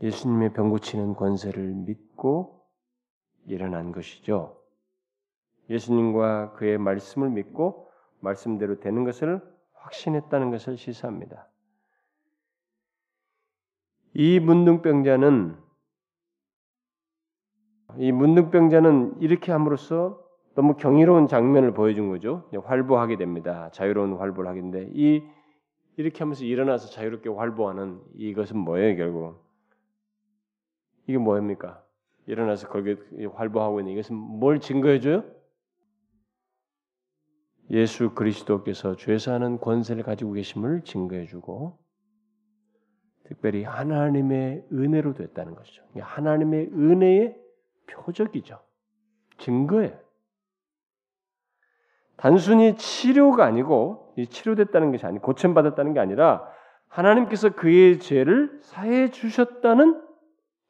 예수님의 병 고치는 권세를 믿고 일어난 것이죠. 예수님과 그의 말씀을 믿고 말씀대로 되는 것을 확신했다는 것을 시사합니다. 이 문둥병자는 이 문둥병자는 이렇게 함으로써 너무 경이로운 장면을 보여준 거죠. 활보하게 됩니다. 자유로운 활보를 하겠는데 이 이렇게 하면서 일어나서 자유롭게 활보하는 이것은 뭐예요, 결국? 이게 뭐입니까? 일어나서 거기에 활보하고 있는 이것은 뭘 증거해 줘요? 예수 그리스도께서 죄사하는 권세를 가지고 계심을 증거해 주고 특별히 하나님의 은혜로 됐다는 것이죠. 하나님의 은혜의 표적이죠. 증거예요. 단순히 치료가 아니고 치료됐다는 것이 아니 고침 받았다는 게 아니라 하나님께서 그의 죄를 사해 주셨다는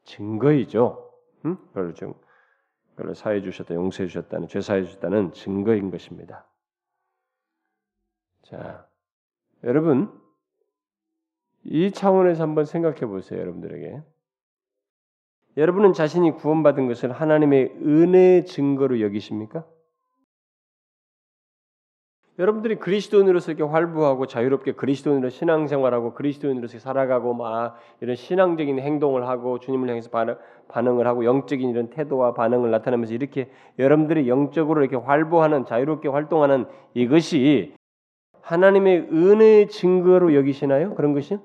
증거이죠. 응? 그걸 좀 그걸 사해 주셨다, 용서해 주셨다는 죄 사해 주셨다는 증거인 것입니다. 자, 여러분 이 차원에서 한번 생각해 보세요, 여러분들에게. 여러분은 자신이 구원받은 것을 하나님의 은혜의 증거로 여기십니까? 여러분들이 그리스도인으로서 이렇게 활부하고 자유롭게 그리스도인으로 신앙생활하고 그리스도인으로서 살아가고 막 이런 신앙적인 행동을 하고 주님을 향해서 반응, 을 하고 영적인 이런 태도와 반응을 나타내면서 이렇게 여러분들이 영적으로 이렇게 활보하는 자유롭게 활동하는 이것이 하나님의 은혜의 증거로 여기시나요? 그런 것이?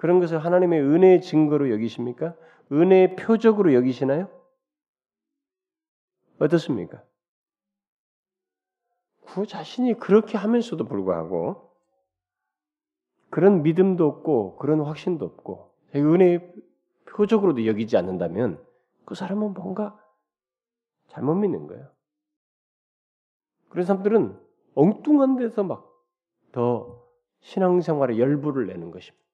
그런 것을 하나님의 은혜의 증거로 여기십니까? 은혜의 표적으로 여기시나요? 어떻습니까? 그 자신이 그렇게 하면서도 불구하고 그런 믿음도 없고 그런 확신도 없고 은혜의 표적으로도 여기지 않는다면 그 사람은 뭔가 잘못 믿는 거예요. 그런 사람들은 엉뚱한 데서 막 더 신앙생활에 열불을 내는 것입니다.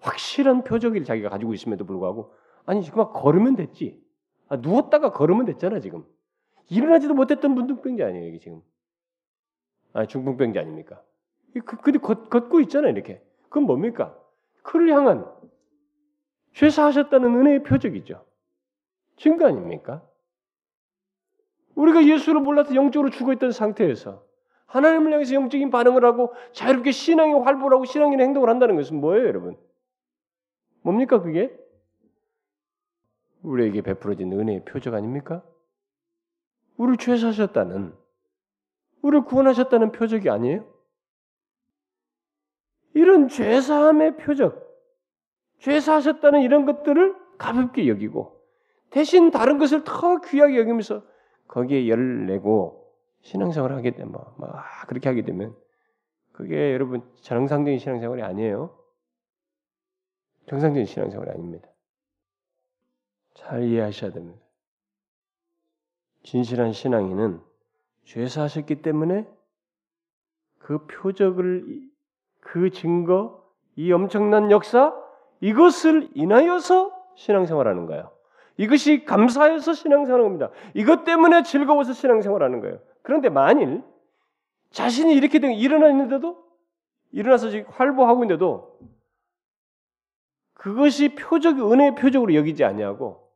어? 확실한 표적을 자기가 가지고 있음에도 불구하고 아니 지금 막 걸으면 됐지. 아, 누웠다가 걸으면 됐잖아 지금. 일어나지도 못했던 문둥병자 아니에요, 이게 지금. 아, 중풍병자 아닙니까? 그, 근데 걷, 걷고 있잖아요, 이렇게. 그건 뭡니까? 그를 향한 죄사하셨다는 은혜의 표적이죠. 증거 아닙니까? 우리가 예수를 몰라서 영적으로 죽어있던 상태에서 하나님을 향해서 영적인 반응을 하고 자유롭게 신앙에 활보하고 신앙인 행동을 한다는 것은 뭐예요, 여러분? 뭡니까, 그게? 우리에게 베풀어진 은혜의 표적 아닙니까? 우리를 죄사하셨다는 우리를 구원하셨다는 표적이 아니에요? 이런 죄사함의 표적, 죄사하셨다는 이런 것들을 가볍게 여기고 대신 다른 것을 더 귀하게 여기면서 거기에 열 내고 신앙생활을 하게 되면 막 그렇게 하게 되면 그게 여러분 정상적인 신앙생활이 아니에요. 정상적인 신앙생활이 아닙니다. 잘 이해하셔야 됩니다. 진실한 신앙인은 죄사하셨기 때문에 그 표적을 그 증거 이 엄청난 역사 이것을 인하여서 신앙생활하는 거예요. 이것이 감사해서 신앙생활하는 겁니다. 이것 때문에 즐거워서 신앙생활하는 거예요. 그런데 만일 자신이 이렇게 된 일어나 있는데도 일어나서 지금 활보하고 있는데도 그것이 표적 은혜의 표적으로 여기지 아니하고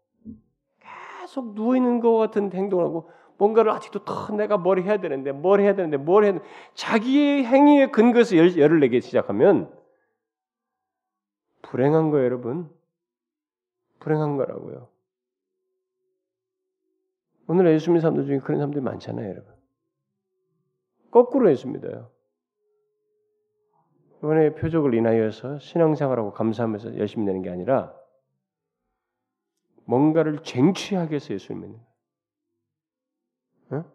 계속 누워 있는 것 같은 행동을 하고 뭔가를 아직도 더 내가 뭘 해야 되는데 뭘 해야 되는데 뭘 해야 되는데 자기의 행위에 근거해서 열, 열을 내기 시작하면 불행한 거예요, 여러분. 불행한 거라고요. 오늘 예수 믿는 사람들 중에 그런 사람들이 많잖아요, 여러분. 거꾸로 예수 믿어요. 이번에 표적을 인하여서 신앙생활하고 감사하면서 열심히 내는 게 아니라 뭔가를 쟁취하게 해서 예수를 믿는 거예요. 어?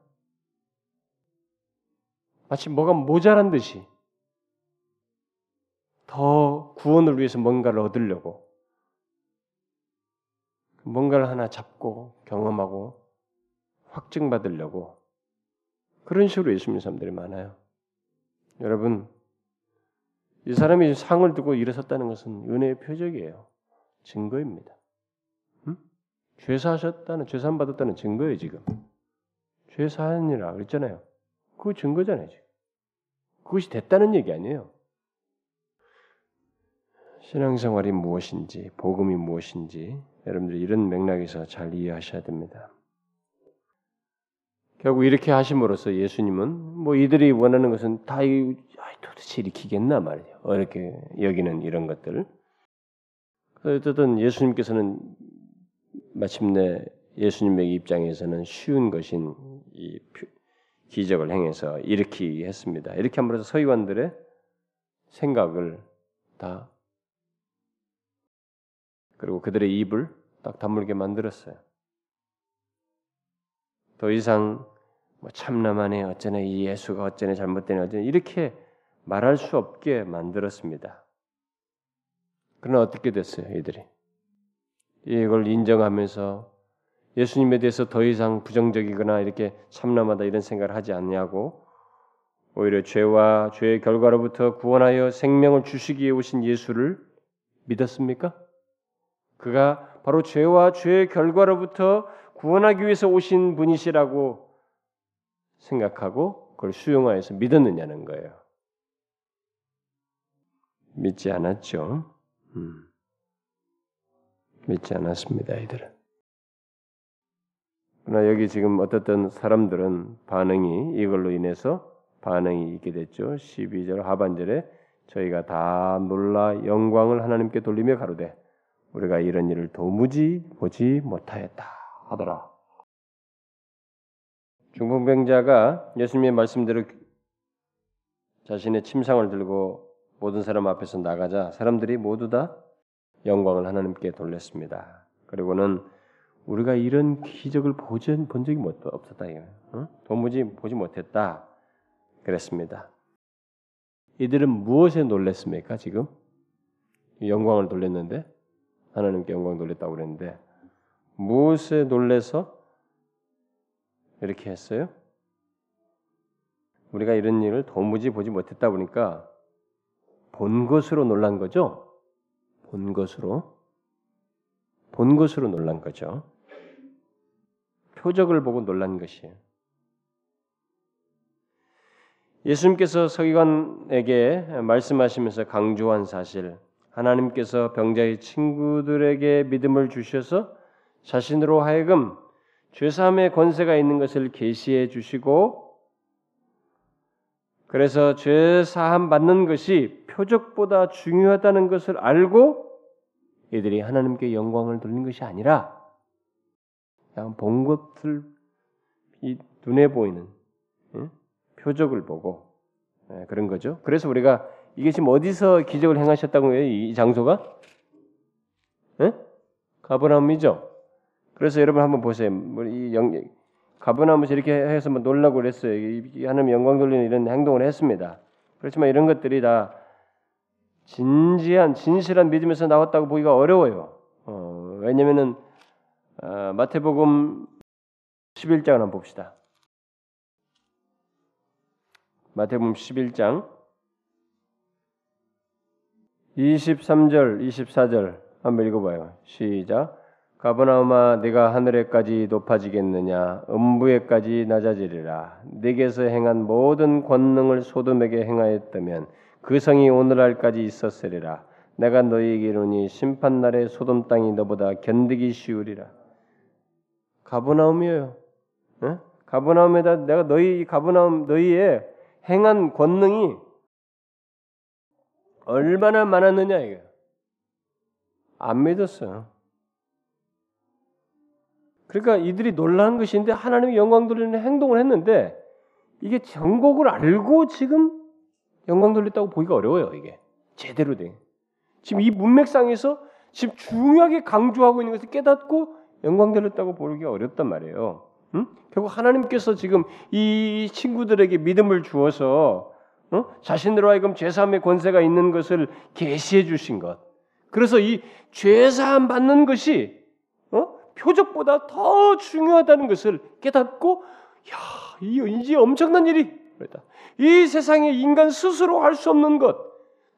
마치 뭐가 모자란 듯이 더 구원을 위해서 뭔가를 얻으려고 뭔가를 하나 잡고 경험하고 확증받으려고 그런 식으로 예수 믿는 사람들이 많아요. 여러분, 이 사람이 상을 두고 일어섰다는 것은 은혜의 표적이에요. 증거입니다. 죄사하셨다는 죄산 받았다는 증거예요 지금. 죄사하니라 그랬잖아요. 그 증거잖아요 지금. 그것이 됐다는 얘기 아니에요. 신앙생활이 무엇인지, 복음이 무엇인지 여러분들이 이런 맥락에서 잘 이해하셔야 됩니다. 결국 이렇게 하심으로써 예수님은 뭐 이들이 원하는 것은 다 도대체 일으키겠나 말이에요. 어렵게 여기는 이런 것들. 어쨌든 예수님께서는 마침내 예수님의 입장에서는 쉬운 것인 이 기적을 행해서 일으키게 했습니다. 이렇게 함으로써 서기관들의 생각을 다 그리고 그들의 입을 딱 다물게 만들었어요. 더 이상 뭐 참나만에 어쩌네 이 예수가 어쩌네 잘못되네 어쩌네 이렇게 말할 수 없게 만들었습니다. 그러나 어떻게 됐어요, 이들이? 이걸 인정하면서 예수님에 대해서 더 이상 부정적이거나 이렇게 참남하다 이런 생각을 하지 않냐고 오히려 죄와 죄의 결과로부터 구원하여 생명을 주시기 위해 오신 예수를 믿었습니까? 그가 바로 죄와 죄의 결과로부터 구원하기 위해서 오신 분이시라고 생각하고 그걸 수용하여서 믿었느냐는 거예요. 믿지 않았죠. 음. 믿지 않았습니다. 이들은. 그러나 여기 지금 어떻든 사람들은 반응이 이걸로 인해서 반응이 있게 됐죠. 12절 하반절에 저희가 다 놀라 영광을 하나님께 돌리며 가로되 우리가 이런 일을 도무지 보지 못하였다 하더라. 중풍병자가 예수님의 말씀대로 자신의 침상을 들고 모든 사람 앞에서 나가자 사람들이 모두 다 영광을 하나님께 돌렸습니다. 그리고는 우리가 이런 기적을 보지, 본 적이 없었다. 어? 도무지 보지 못했다. 그랬습니다. 이들은 무엇에 놀랬습니까? 지금 영광을 돌렸는데 하나님께 영광 돌렸다고 그랬는데 무엇에 놀래서 이렇게 했어요? 우리가 이런 일을 도무지 보지 못했다 보니까 본 것으로 놀란 거죠. 본 것으로 본 것으로 놀란 거죠. 표적을 보고 놀란 것이에요. 예수님께서 서기관에게 말씀하시면서 강조한 사실, 하나님께서 병자의 친구들에게 믿음을 주셔서 자신으로 하여금 죄사함의 권세가 있는 것을 계시해 주시고 그래서 죄 사함 받는 것이 표적보다 중요하다는 것을 알고 이들이 하나님께 영광을 돌린 것이 아니라 그냥 본 것을 이 눈에 보이는 응? 표적을 보고 네, 그런 거죠. 그래서 우리가 이게 지금 어디서 기적을 행하셨다고 해요? 이 장소가 네? 가버나움이죠. 그래서 여러분 한번 보세요. 뭐이 영, 가버나움에서 이렇게 해서 뭐 놀라고 그랬어요. 하나님 영광 돌리는 이런 행동을 했습니다. 그렇지만 이런 것들이 다 진지한 진실한 믿음에서 나왔다고 보기가 어려워요. 어, 왜냐면은 어, 마태복음 11장을 한번 봅시다. 마태복음 11장 23절, 24절 한번 읽어봐요. 시작. 가버나움아 네가 하늘에까지 높아지겠느냐? 음부에까지 낮아지리라. 네게서 행한 모든 권능을 소돔에게 행하였다면 그 성이 오늘날까지 있었으리라. 내가 너희에게 이르니 심판 날에 소돔 땅이 너보다 견디기 쉬우리라. 가버나움이에요. 네? 가버나움에다 내가 너희 가버나움 너희의 행한 권능이 얼마나 많았느냐 이거 안 믿었어요. 그러니까 이들이 놀라는 것인데 하나님의 영광 돌리는 행동을 했는데 이게 정곡을 알고 지금 영광 돌렸다고 보기가 어려워요. 이게 제대로 돼. 지금 이 문맥상에서 지금 중요하게 강조하고 있는 것을 깨닫고 영광 돌렸다고 보기가 어렵단 말이에요. 응? 결국 하나님께서 지금 이 친구들에게 믿음을 주어서 어? 자신으로 하여금 죄사함의 권세가 있는 것을 계시해 주신 것. 그래서 이 죄사함 받는 것이 어? 표적보다 더 중요하다는 것을 깨닫고 야, 이 이제 엄청난 일이 그랬다. 이 세상에 인간 스스로 할 수 없는 것,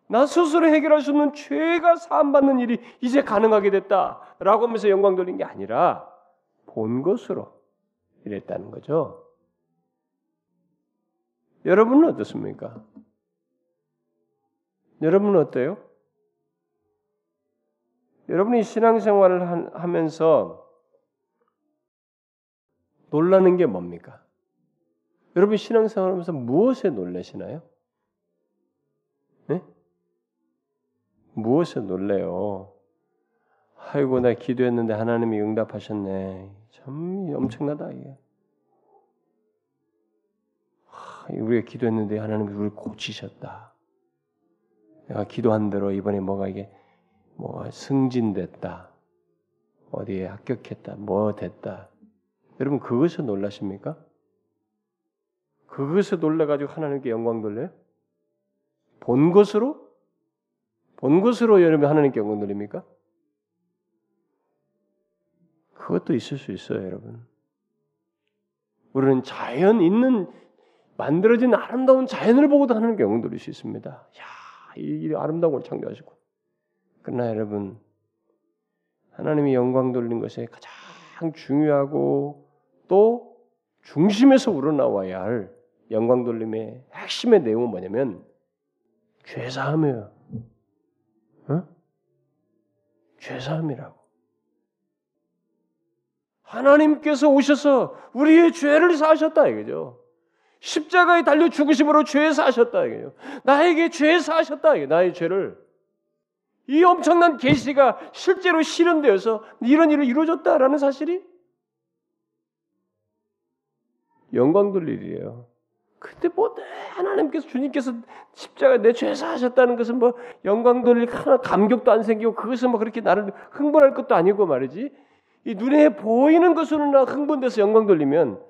나 스스로 해결할 수 없는 죄가 사함 받는 일이 이제 가능하게 됐다라고 하면서 영광 돌린 게 아니라 본 것으로 이랬다는 거죠. 여러분은 어떻습니까? 여러분은 어때요? 여러분이 신앙생활을 하면서 놀라는 게 뭡니까? 여러분 신앙생활 하면서 무엇에 놀라시나요? 네? 무엇에 놀래요? 아이고 나 기도했는데 하나님이 응답하셨네. 참 엄청나다 이게. 우리가 기도했는데 하나님이 우리를 고치셨다. 내가 기도한 대로 이번에 뭐가 이게 뭐 승진됐다. 어디에 합격했다. 뭐 됐다. 여러분 그것에 놀라십니까? 그것에 놀라가지고 하나님께 영광 돌려요? 본 것으로? 본 것으로 여러분 하나님께 영광 돌립니까? 그것도 있을 수 있어요, 여러분. 우리는 자연 있는 만들어진 아름다운 자연을 보고도 하나님께 영광 돌릴 수 있습니다. 야, 이 아름다운 걸 창조하시고. 그러나 여러분, 하나님이 영광 돌리는 것에 가장 중요하고 또 중심에서 우러나와야 할 영광 돌림의 핵심의 내용은 뭐냐면 죄사함이에요. 어? 죄사함이라고. 하나님께서 오셔서 우리의 죄를 사하셨다 이거죠. 십자가에 달려 죽으심으로 죄 사하셨다 이거예요. 나에게 죄 사하셨다 이게 나의 죄를 이 엄청난 계시가 실제로 실현되어서 이런 일을 이루어졌다라는 사실이 영광 돌릴 일이에요. 근데 뭐 하나님께서 주님께서 십자가 내 죄 사하셨다는 것은 뭐 영광 돌릴 하나 감격도 안 생기고 그것은 뭐 그렇게 나를 흥분할 것도 아니고 말이지. 이 눈에 보이는 것으로나 흥분돼서 영광 돌리면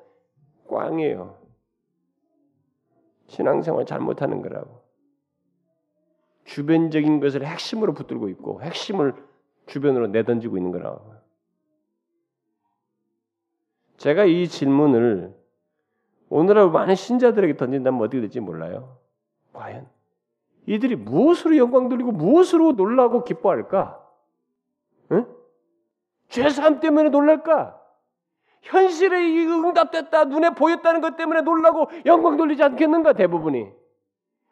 꽝이에요. 신앙생활 잘못하는 거라고. 주변적인 것을 핵심으로 붙들고 있고 핵심을 주변으로 내던지고 있는 거라고. 제가 이 질문을 오늘하고 많은 신자들에게 던진다면 어떻게 될지 몰라요. 과연 이들이 무엇으로 영광 돌리고 무엇으로 놀라고 기뻐할까? 응? 죄사함 때문에 놀랄까? 현실에 응답됐다, 눈에 보였다는 것 때문에 놀라고 영광 돌리지 않겠는가, 대부분이.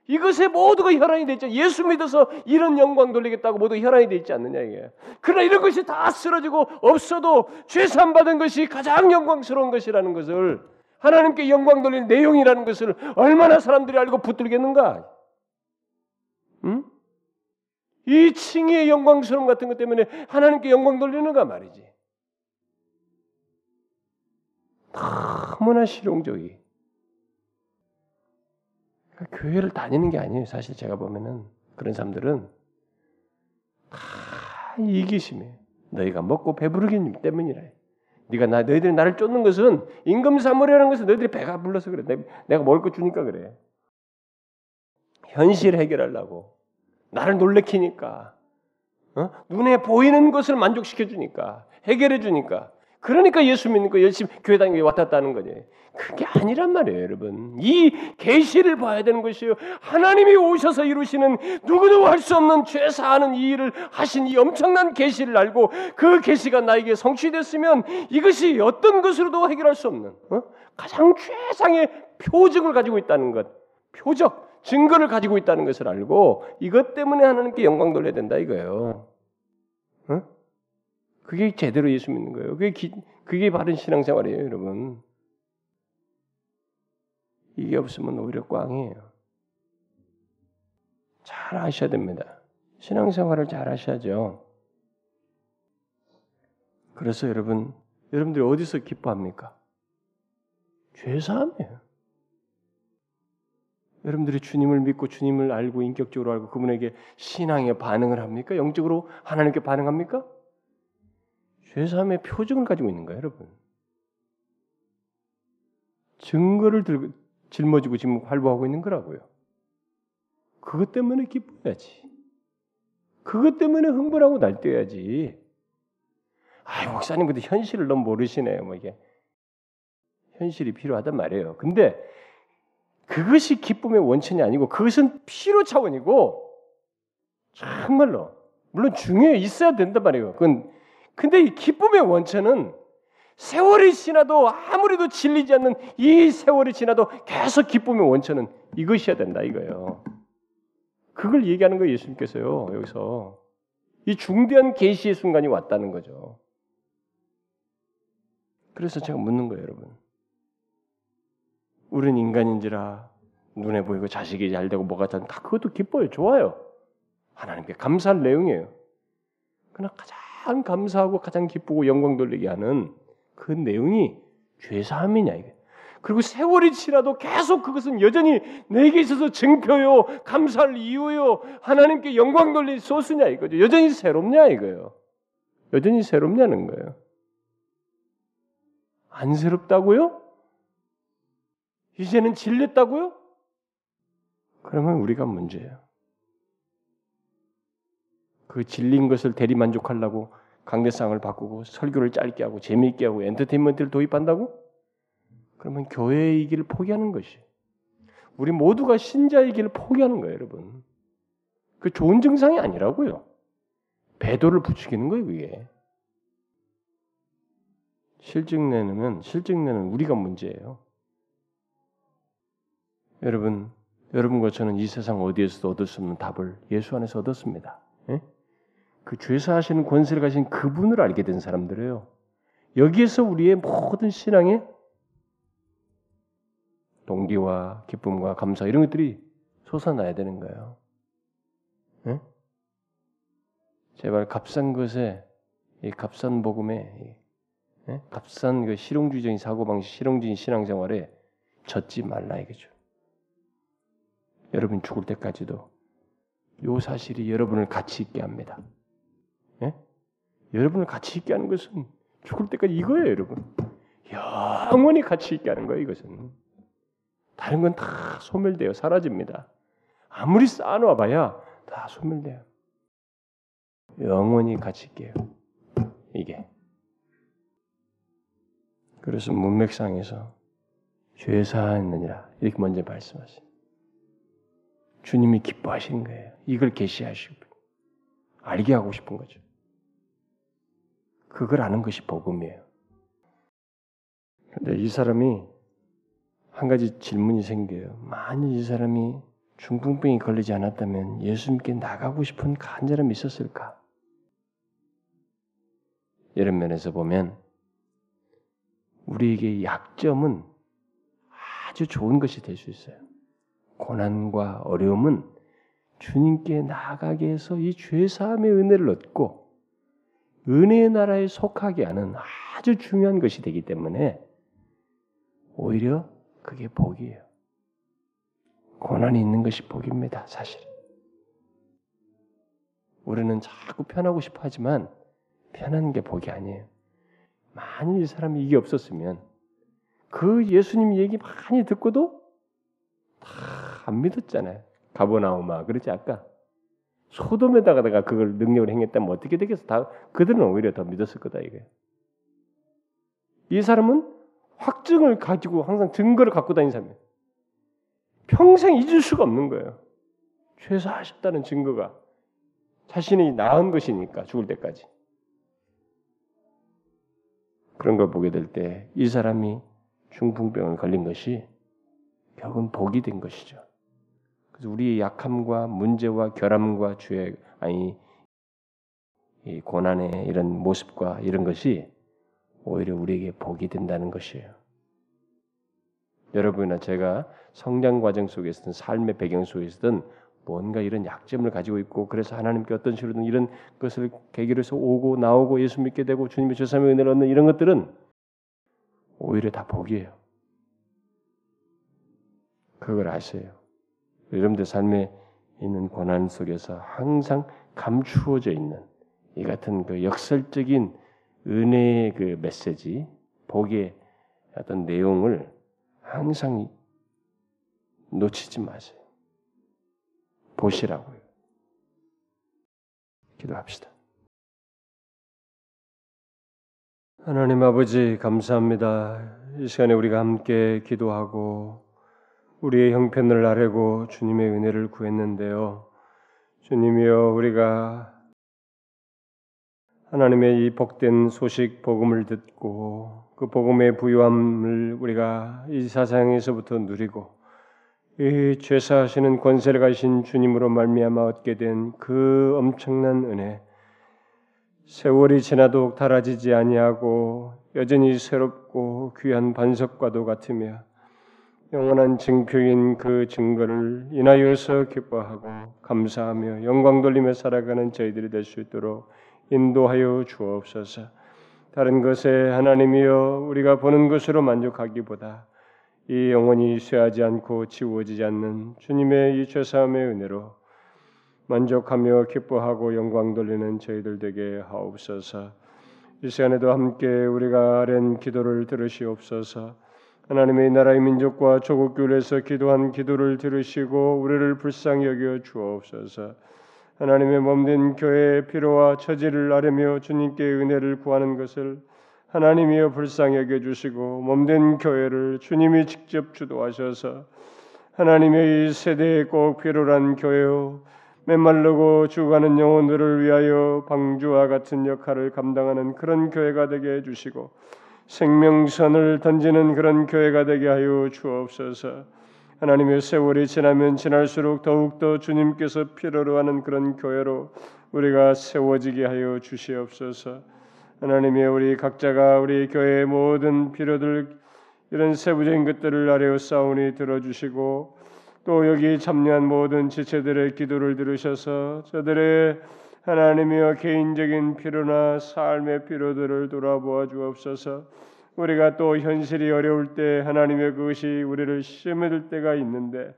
이것에 모두가 혈안이 되어 있죠. 예수 믿어서 이런 영광 돌리겠다고 모두 혈안이 되어 있지 않느냐, 이게. 그러나 이런 것이 다 쓰러지고 없어도 죄사함 받은 것이 가장 영광스러운 것이라는 것을 하나님께 영광 돌릴 내용이라는 것을 얼마나 사람들이 알고 붙들겠는가? 응? 이 칭의의 영광스러움 같은 것 때문에 하나님께 영광 돌리는가 말이지. 너무나 실용적이. 그러니까 교회를 다니는 게 아니에요. 사실 제가 보면은 그런 사람들은 다 이기심에 너희가 먹고 배부르기 때문이라. 네가 나 너희들이 나를 쫓는 것은 임금 사물이라는 것은 너희들이 배가 불러서 그래. 내가 먹을 거 주니까 그래. 현실 해결하려고 나를 놀래키니까 어? 눈에 보이는 것을 만족시켜 주니까 해결해 주니까 그러니까 예수 믿는 거 열심히 교회 다니고 왔다 갔다 하는 거지. 그게 아니란 말이에요, 여러분. 이 계시를 봐야 되는 것이요. 하나님이 오셔서 이루시는 누구도 할 수 없는 죄 사하는 이 일을 하신 이 엄청난 계시를 알고 그 계시가 나에게 성취됐으면 이것이 어떤 것으로도 해결할 수 없는 어? 가장 최상의 표적을 가지고 있다는 것. 표적, 증거를 가지고 있다는 것을 알고 이것 때문에 하나님께 영광 돌려야 된다 이거예요. 어? 그게 제대로 예수 믿는 거예요. 그게 기, 그게 바른 신앙생활이에요, 여러분. 이게 없으면 오히려 꽝이에요. 잘 하셔야 됩니다. 신앙생활을 잘 하셔야죠. 그래서 여러분, 여러분들이 어디서 기뻐합니까? 죄사함이에요. 여러분들이 주님을 믿고 주님을 알고 인격적으로 알고 그분에게 신앙에 반응을 합니까? 영적으로 하나님께 반응합니까? 죄사함의 표정을 가지고 있는 거예요, 여러분. 증거를 들고 짊어지고 지금 활보하고 있는 거라고요. 그것 때문에 기뻐야지. 그것 때문에 흥분하고 날뛰어야지. 아, 목사님 근데 현실을 너무 모르시네요. 뭐 이게 현실이 필요하단 말이에요. 근데 그것이 기쁨의 원천이 아니고 그것은 필요 차원이고 정말로 물론 중요해 있어야 된단 말이에요. 그건 근데 이 기쁨의 원천은 세월이 지나도 아무리도 질리지 않는 이 세월이 지나도 계속 기쁨의 원천은 이것이어야 된다 이거예요. 그걸 얘기하는 거예요 예수님께서요 여기서 이 중대한 계시의 순간이 왔다는 거죠. 그래서 제가 묻는 거예요 여러분. 우리는 인간인지라 눈에 보이고 자식이 잘 되고 뭐가 다 그것도 기뻐요 좋아요. 하나님께 감사할 내용이에요. 그러나 가장 가장 감사하고 가장 기쁘고 영광 돌리게 하는 그 내용이 죄사함이냐 이게. 그리고 세월이 지나도 계속 그것은 여전히 내게 있어서 증표요, 감사할 이유요, 하나님께 영광 돌릴 소스냐 이거죠. 여전히 새롭냐 이거예요. 여전히 새롭냐는 거예요. 안 새롭다고요? 이제는 질렸다고요? 그러면 우리가 문제예요. 그 질린 것을 대리 만족하려고 강대상을 바꾸고 설교를 짧게 하고 재미있게 하고 엔터테인먼트를 도입한다고? 그러면 교회의 길을 포기하는 것이 우리 모두가 신자의 길을 포기하는 거예요, 여러분. 그 좋은 증상이 아니라고요. 배도를 부추기는 거예요, 그게. 실증 내는 실증 내는 우리가 문제예요. 여러분, 여러분과 저는 이 세상 어디에서도 얻을 수 없는 답을 예수 안에서 얻었습니다. 예? 그 죄사하시는 권세를 가진 그분을 알게 된 사람들이에요. 여기에서 우리의 모든 신앙의 동기와 기쁨과 감사 이런 것들이 솟아나야 되는 거예요. 네? 제발 값싼 것에 이 값싼 복음에 네? 값싼 그 실용주의적인 사고 방식, 실용주의 신앙생활에 젖지 말라 이거죠. 여러분 죽을 때까지도 요 사실이 여러분을 가치 있게 합니다. 예? 여러분을 가치 있게 하는 것은 죽을 때까지 이거예요, 여러분. 영원히 가치 있게 하는 거예요, 이것은. 다른 건 다 소멸돼요, 사라집니다. 아무리 쌓아놔봐야 다 소멸돼요. 영원히 가치 있게요. 이게. 그래서 문맥상에서 죄 사했느니라 이렇게 먼저 말씀하세요. 주님이 기뻐하시는 거예요. 이걸 계시하시고 알게 하고 싶은 거죠. 그걸 아는 것이 복음이에요. 근데 이 사람이 한 가지 질문이 생겨요. 만일 이 사람이 중풍병이 걸리지 않았다면 예수님께 나가고 싶은 간절함이 있었을까? 이런 면에서 보면 우리에게 약점은 아주 좋은 것이 될 수 있어요. 고난과 어려움은 주님께 나아가게 해서 이 죄사함의 은혜를 얻고 은혜의 나라에 속하게 하는 아주 중요한 것이 되기 때문에 오히려 그게 복이에요. 고난이 있는 것이 복입니다, 사실. 우리는 자꾸 편하고 싶어 하지만 편한 게 복이 아니에요. 만일 이 사람이 이게 없었으면 그 예수님 얘기 많이 듣고도 다 안 믿었잖아요. 가보나오마 그렇지 아까 소돔에다가 내가 그걸 능력을 행했다면 어떻게 되겠어? 다 그들은 오히려 더 믿었을 거다 이게. 이 사람은 확증을 가지고 항상 증거를 갖고 다니는 사람이에요. 평생 잊을 수가 없는 거예요. 죄사하셨다는 증거가 자신이 나은 것이니까 죽을 때까지. 그런 걸 보게 될 때 이 사람이 중풍병을 걸린 것이 결국은 복이 된 것이죠. 그래서 우리의 약함과 문제와 결함과 죄 아니 이 고난의 이런 모습과 이런 것이 오히려 우리에게 복이 된다는 것이에요. 여러분이나 제가 성장 과정 속에서든 삶의 배경 속에서든 뭔가 이런 약점을 가지고 있고 그래서 하나님께 어떤 식으로든 이런 것을 계기로 해서 오고 나오고 예수 믿게 되고 주님의 죄사함의 은혜를 얻는 이런 것들은 오히려 다 복이에요. 그걸 아세요. 여러분들 삶에 있는 고난 속에서 항상 감추어져 있는 이 같은 그 역설적인 은혜의 그 메시지, 복의 어떤 내용을 항상 놓치지 마세요. 보시라고요. 기도합시다. 하나님 아버지 감사합니다. 이 시간에 우리가 함께 기도하고 우리의 형편을 아뢰고 주님의 은혜를 구했는데요. 주님이여 우리가 하나님의 이 복된 소식 복음을 듣고 그 복음의 부유함을 우리가 이 사상에서부터 누리고 이 죄사하시는 권세를 가신 주님으로 말미암아 얻게 된 그 엄청난 은혜 세월이 지나도 달아지지 아니하고 여전히 새롭고 귀한 반석과도 같으며 영원한 증표인 그 증거를 인하여서 기뻐하고 감사하며 영광 돌리며 살아가는 저희들이 될 수 있도록 인도하여 주옵소서. 다른 것에 하나님이여 우리가 보는 것으로 만족하기보다 이 영원히 쇠하지 않고 지워지지 않는 주님의 이 죄사함의 은혜로 만족하며 기뻐하고 영광 돌리는 저희들 되게 하옵소서. 이 시간에도 함께 우리가 아랜 기도를 들으시옵소서. 하나님의 나라의 민족과 조국 교회에서 기도한 기도를 들으시고 우리를 불쌍히 여겨 주옵소서. 하나님의 몸된 교회의 필요와 처지를 아뢰며 주님께 은혜를 구하는 것을 하나님이여 불쌍히 여겨 주시고 몸된 교회를 주님이 직접 주도하셔서 하나님의 이 세대에 꼭 필요한 교회요 메말르고 죽어가는 영혼들을 위하여 방주와 같은 역할을 감당하는 그런 교회가 되게 해 주시고 생명선을 던지는 그런 교회가 되게 하여 주옵소서. 하나님의 세월이 지나면 지날수록 더욱더 주님께서 필요로 하는 그런 교회로 우리가 세워지게 하여 주시옵소서. 하나님의 우리 각자가 우리 교회의 모든 필요들 이런 세부적인 것들을 아뢰어 싸우니 들어주시고 또 여기 참여한 모든 지체들의 기도를 들으셔서 저들의 하나님이여 개인적인 필요나 삶의 필요들을 돌아보아 주옵소서. 우리가 또 현실이 어려울 때 하나님의 그것이 우리를 시험에 들 때가 있는데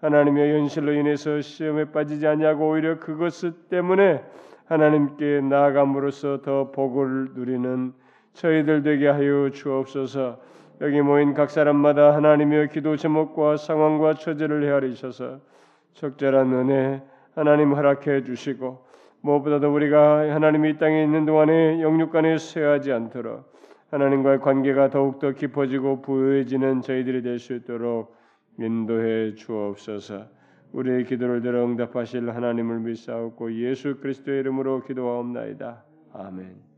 하나님의 현실로 인해서 시험에 빠지지 않냐고 오히려 그것 때문에 하나님께 나아감으로써 더 복을 누리는 저희들 되게 하여 주옵소서. 여기 모인 각 사람마다 하나님의 기도 제목과 상황과 처지를 헤아리셔서 적절한 은혜 하나님 허락해 주시고 무엇보다도 우리가 하나님이 이 땅에 있는 동안에 영육간에 쇠하지 않도록 하나님과의 관계가 더욱더 깊어지고 부유해지는 저희들이 될 수 있도록 인도해 주옵소서. 우리의 기도를 들어 응답하실 하나님을 믿사옵고 예수 그리스도의 이름으로 기도하옵나이다. 아멘.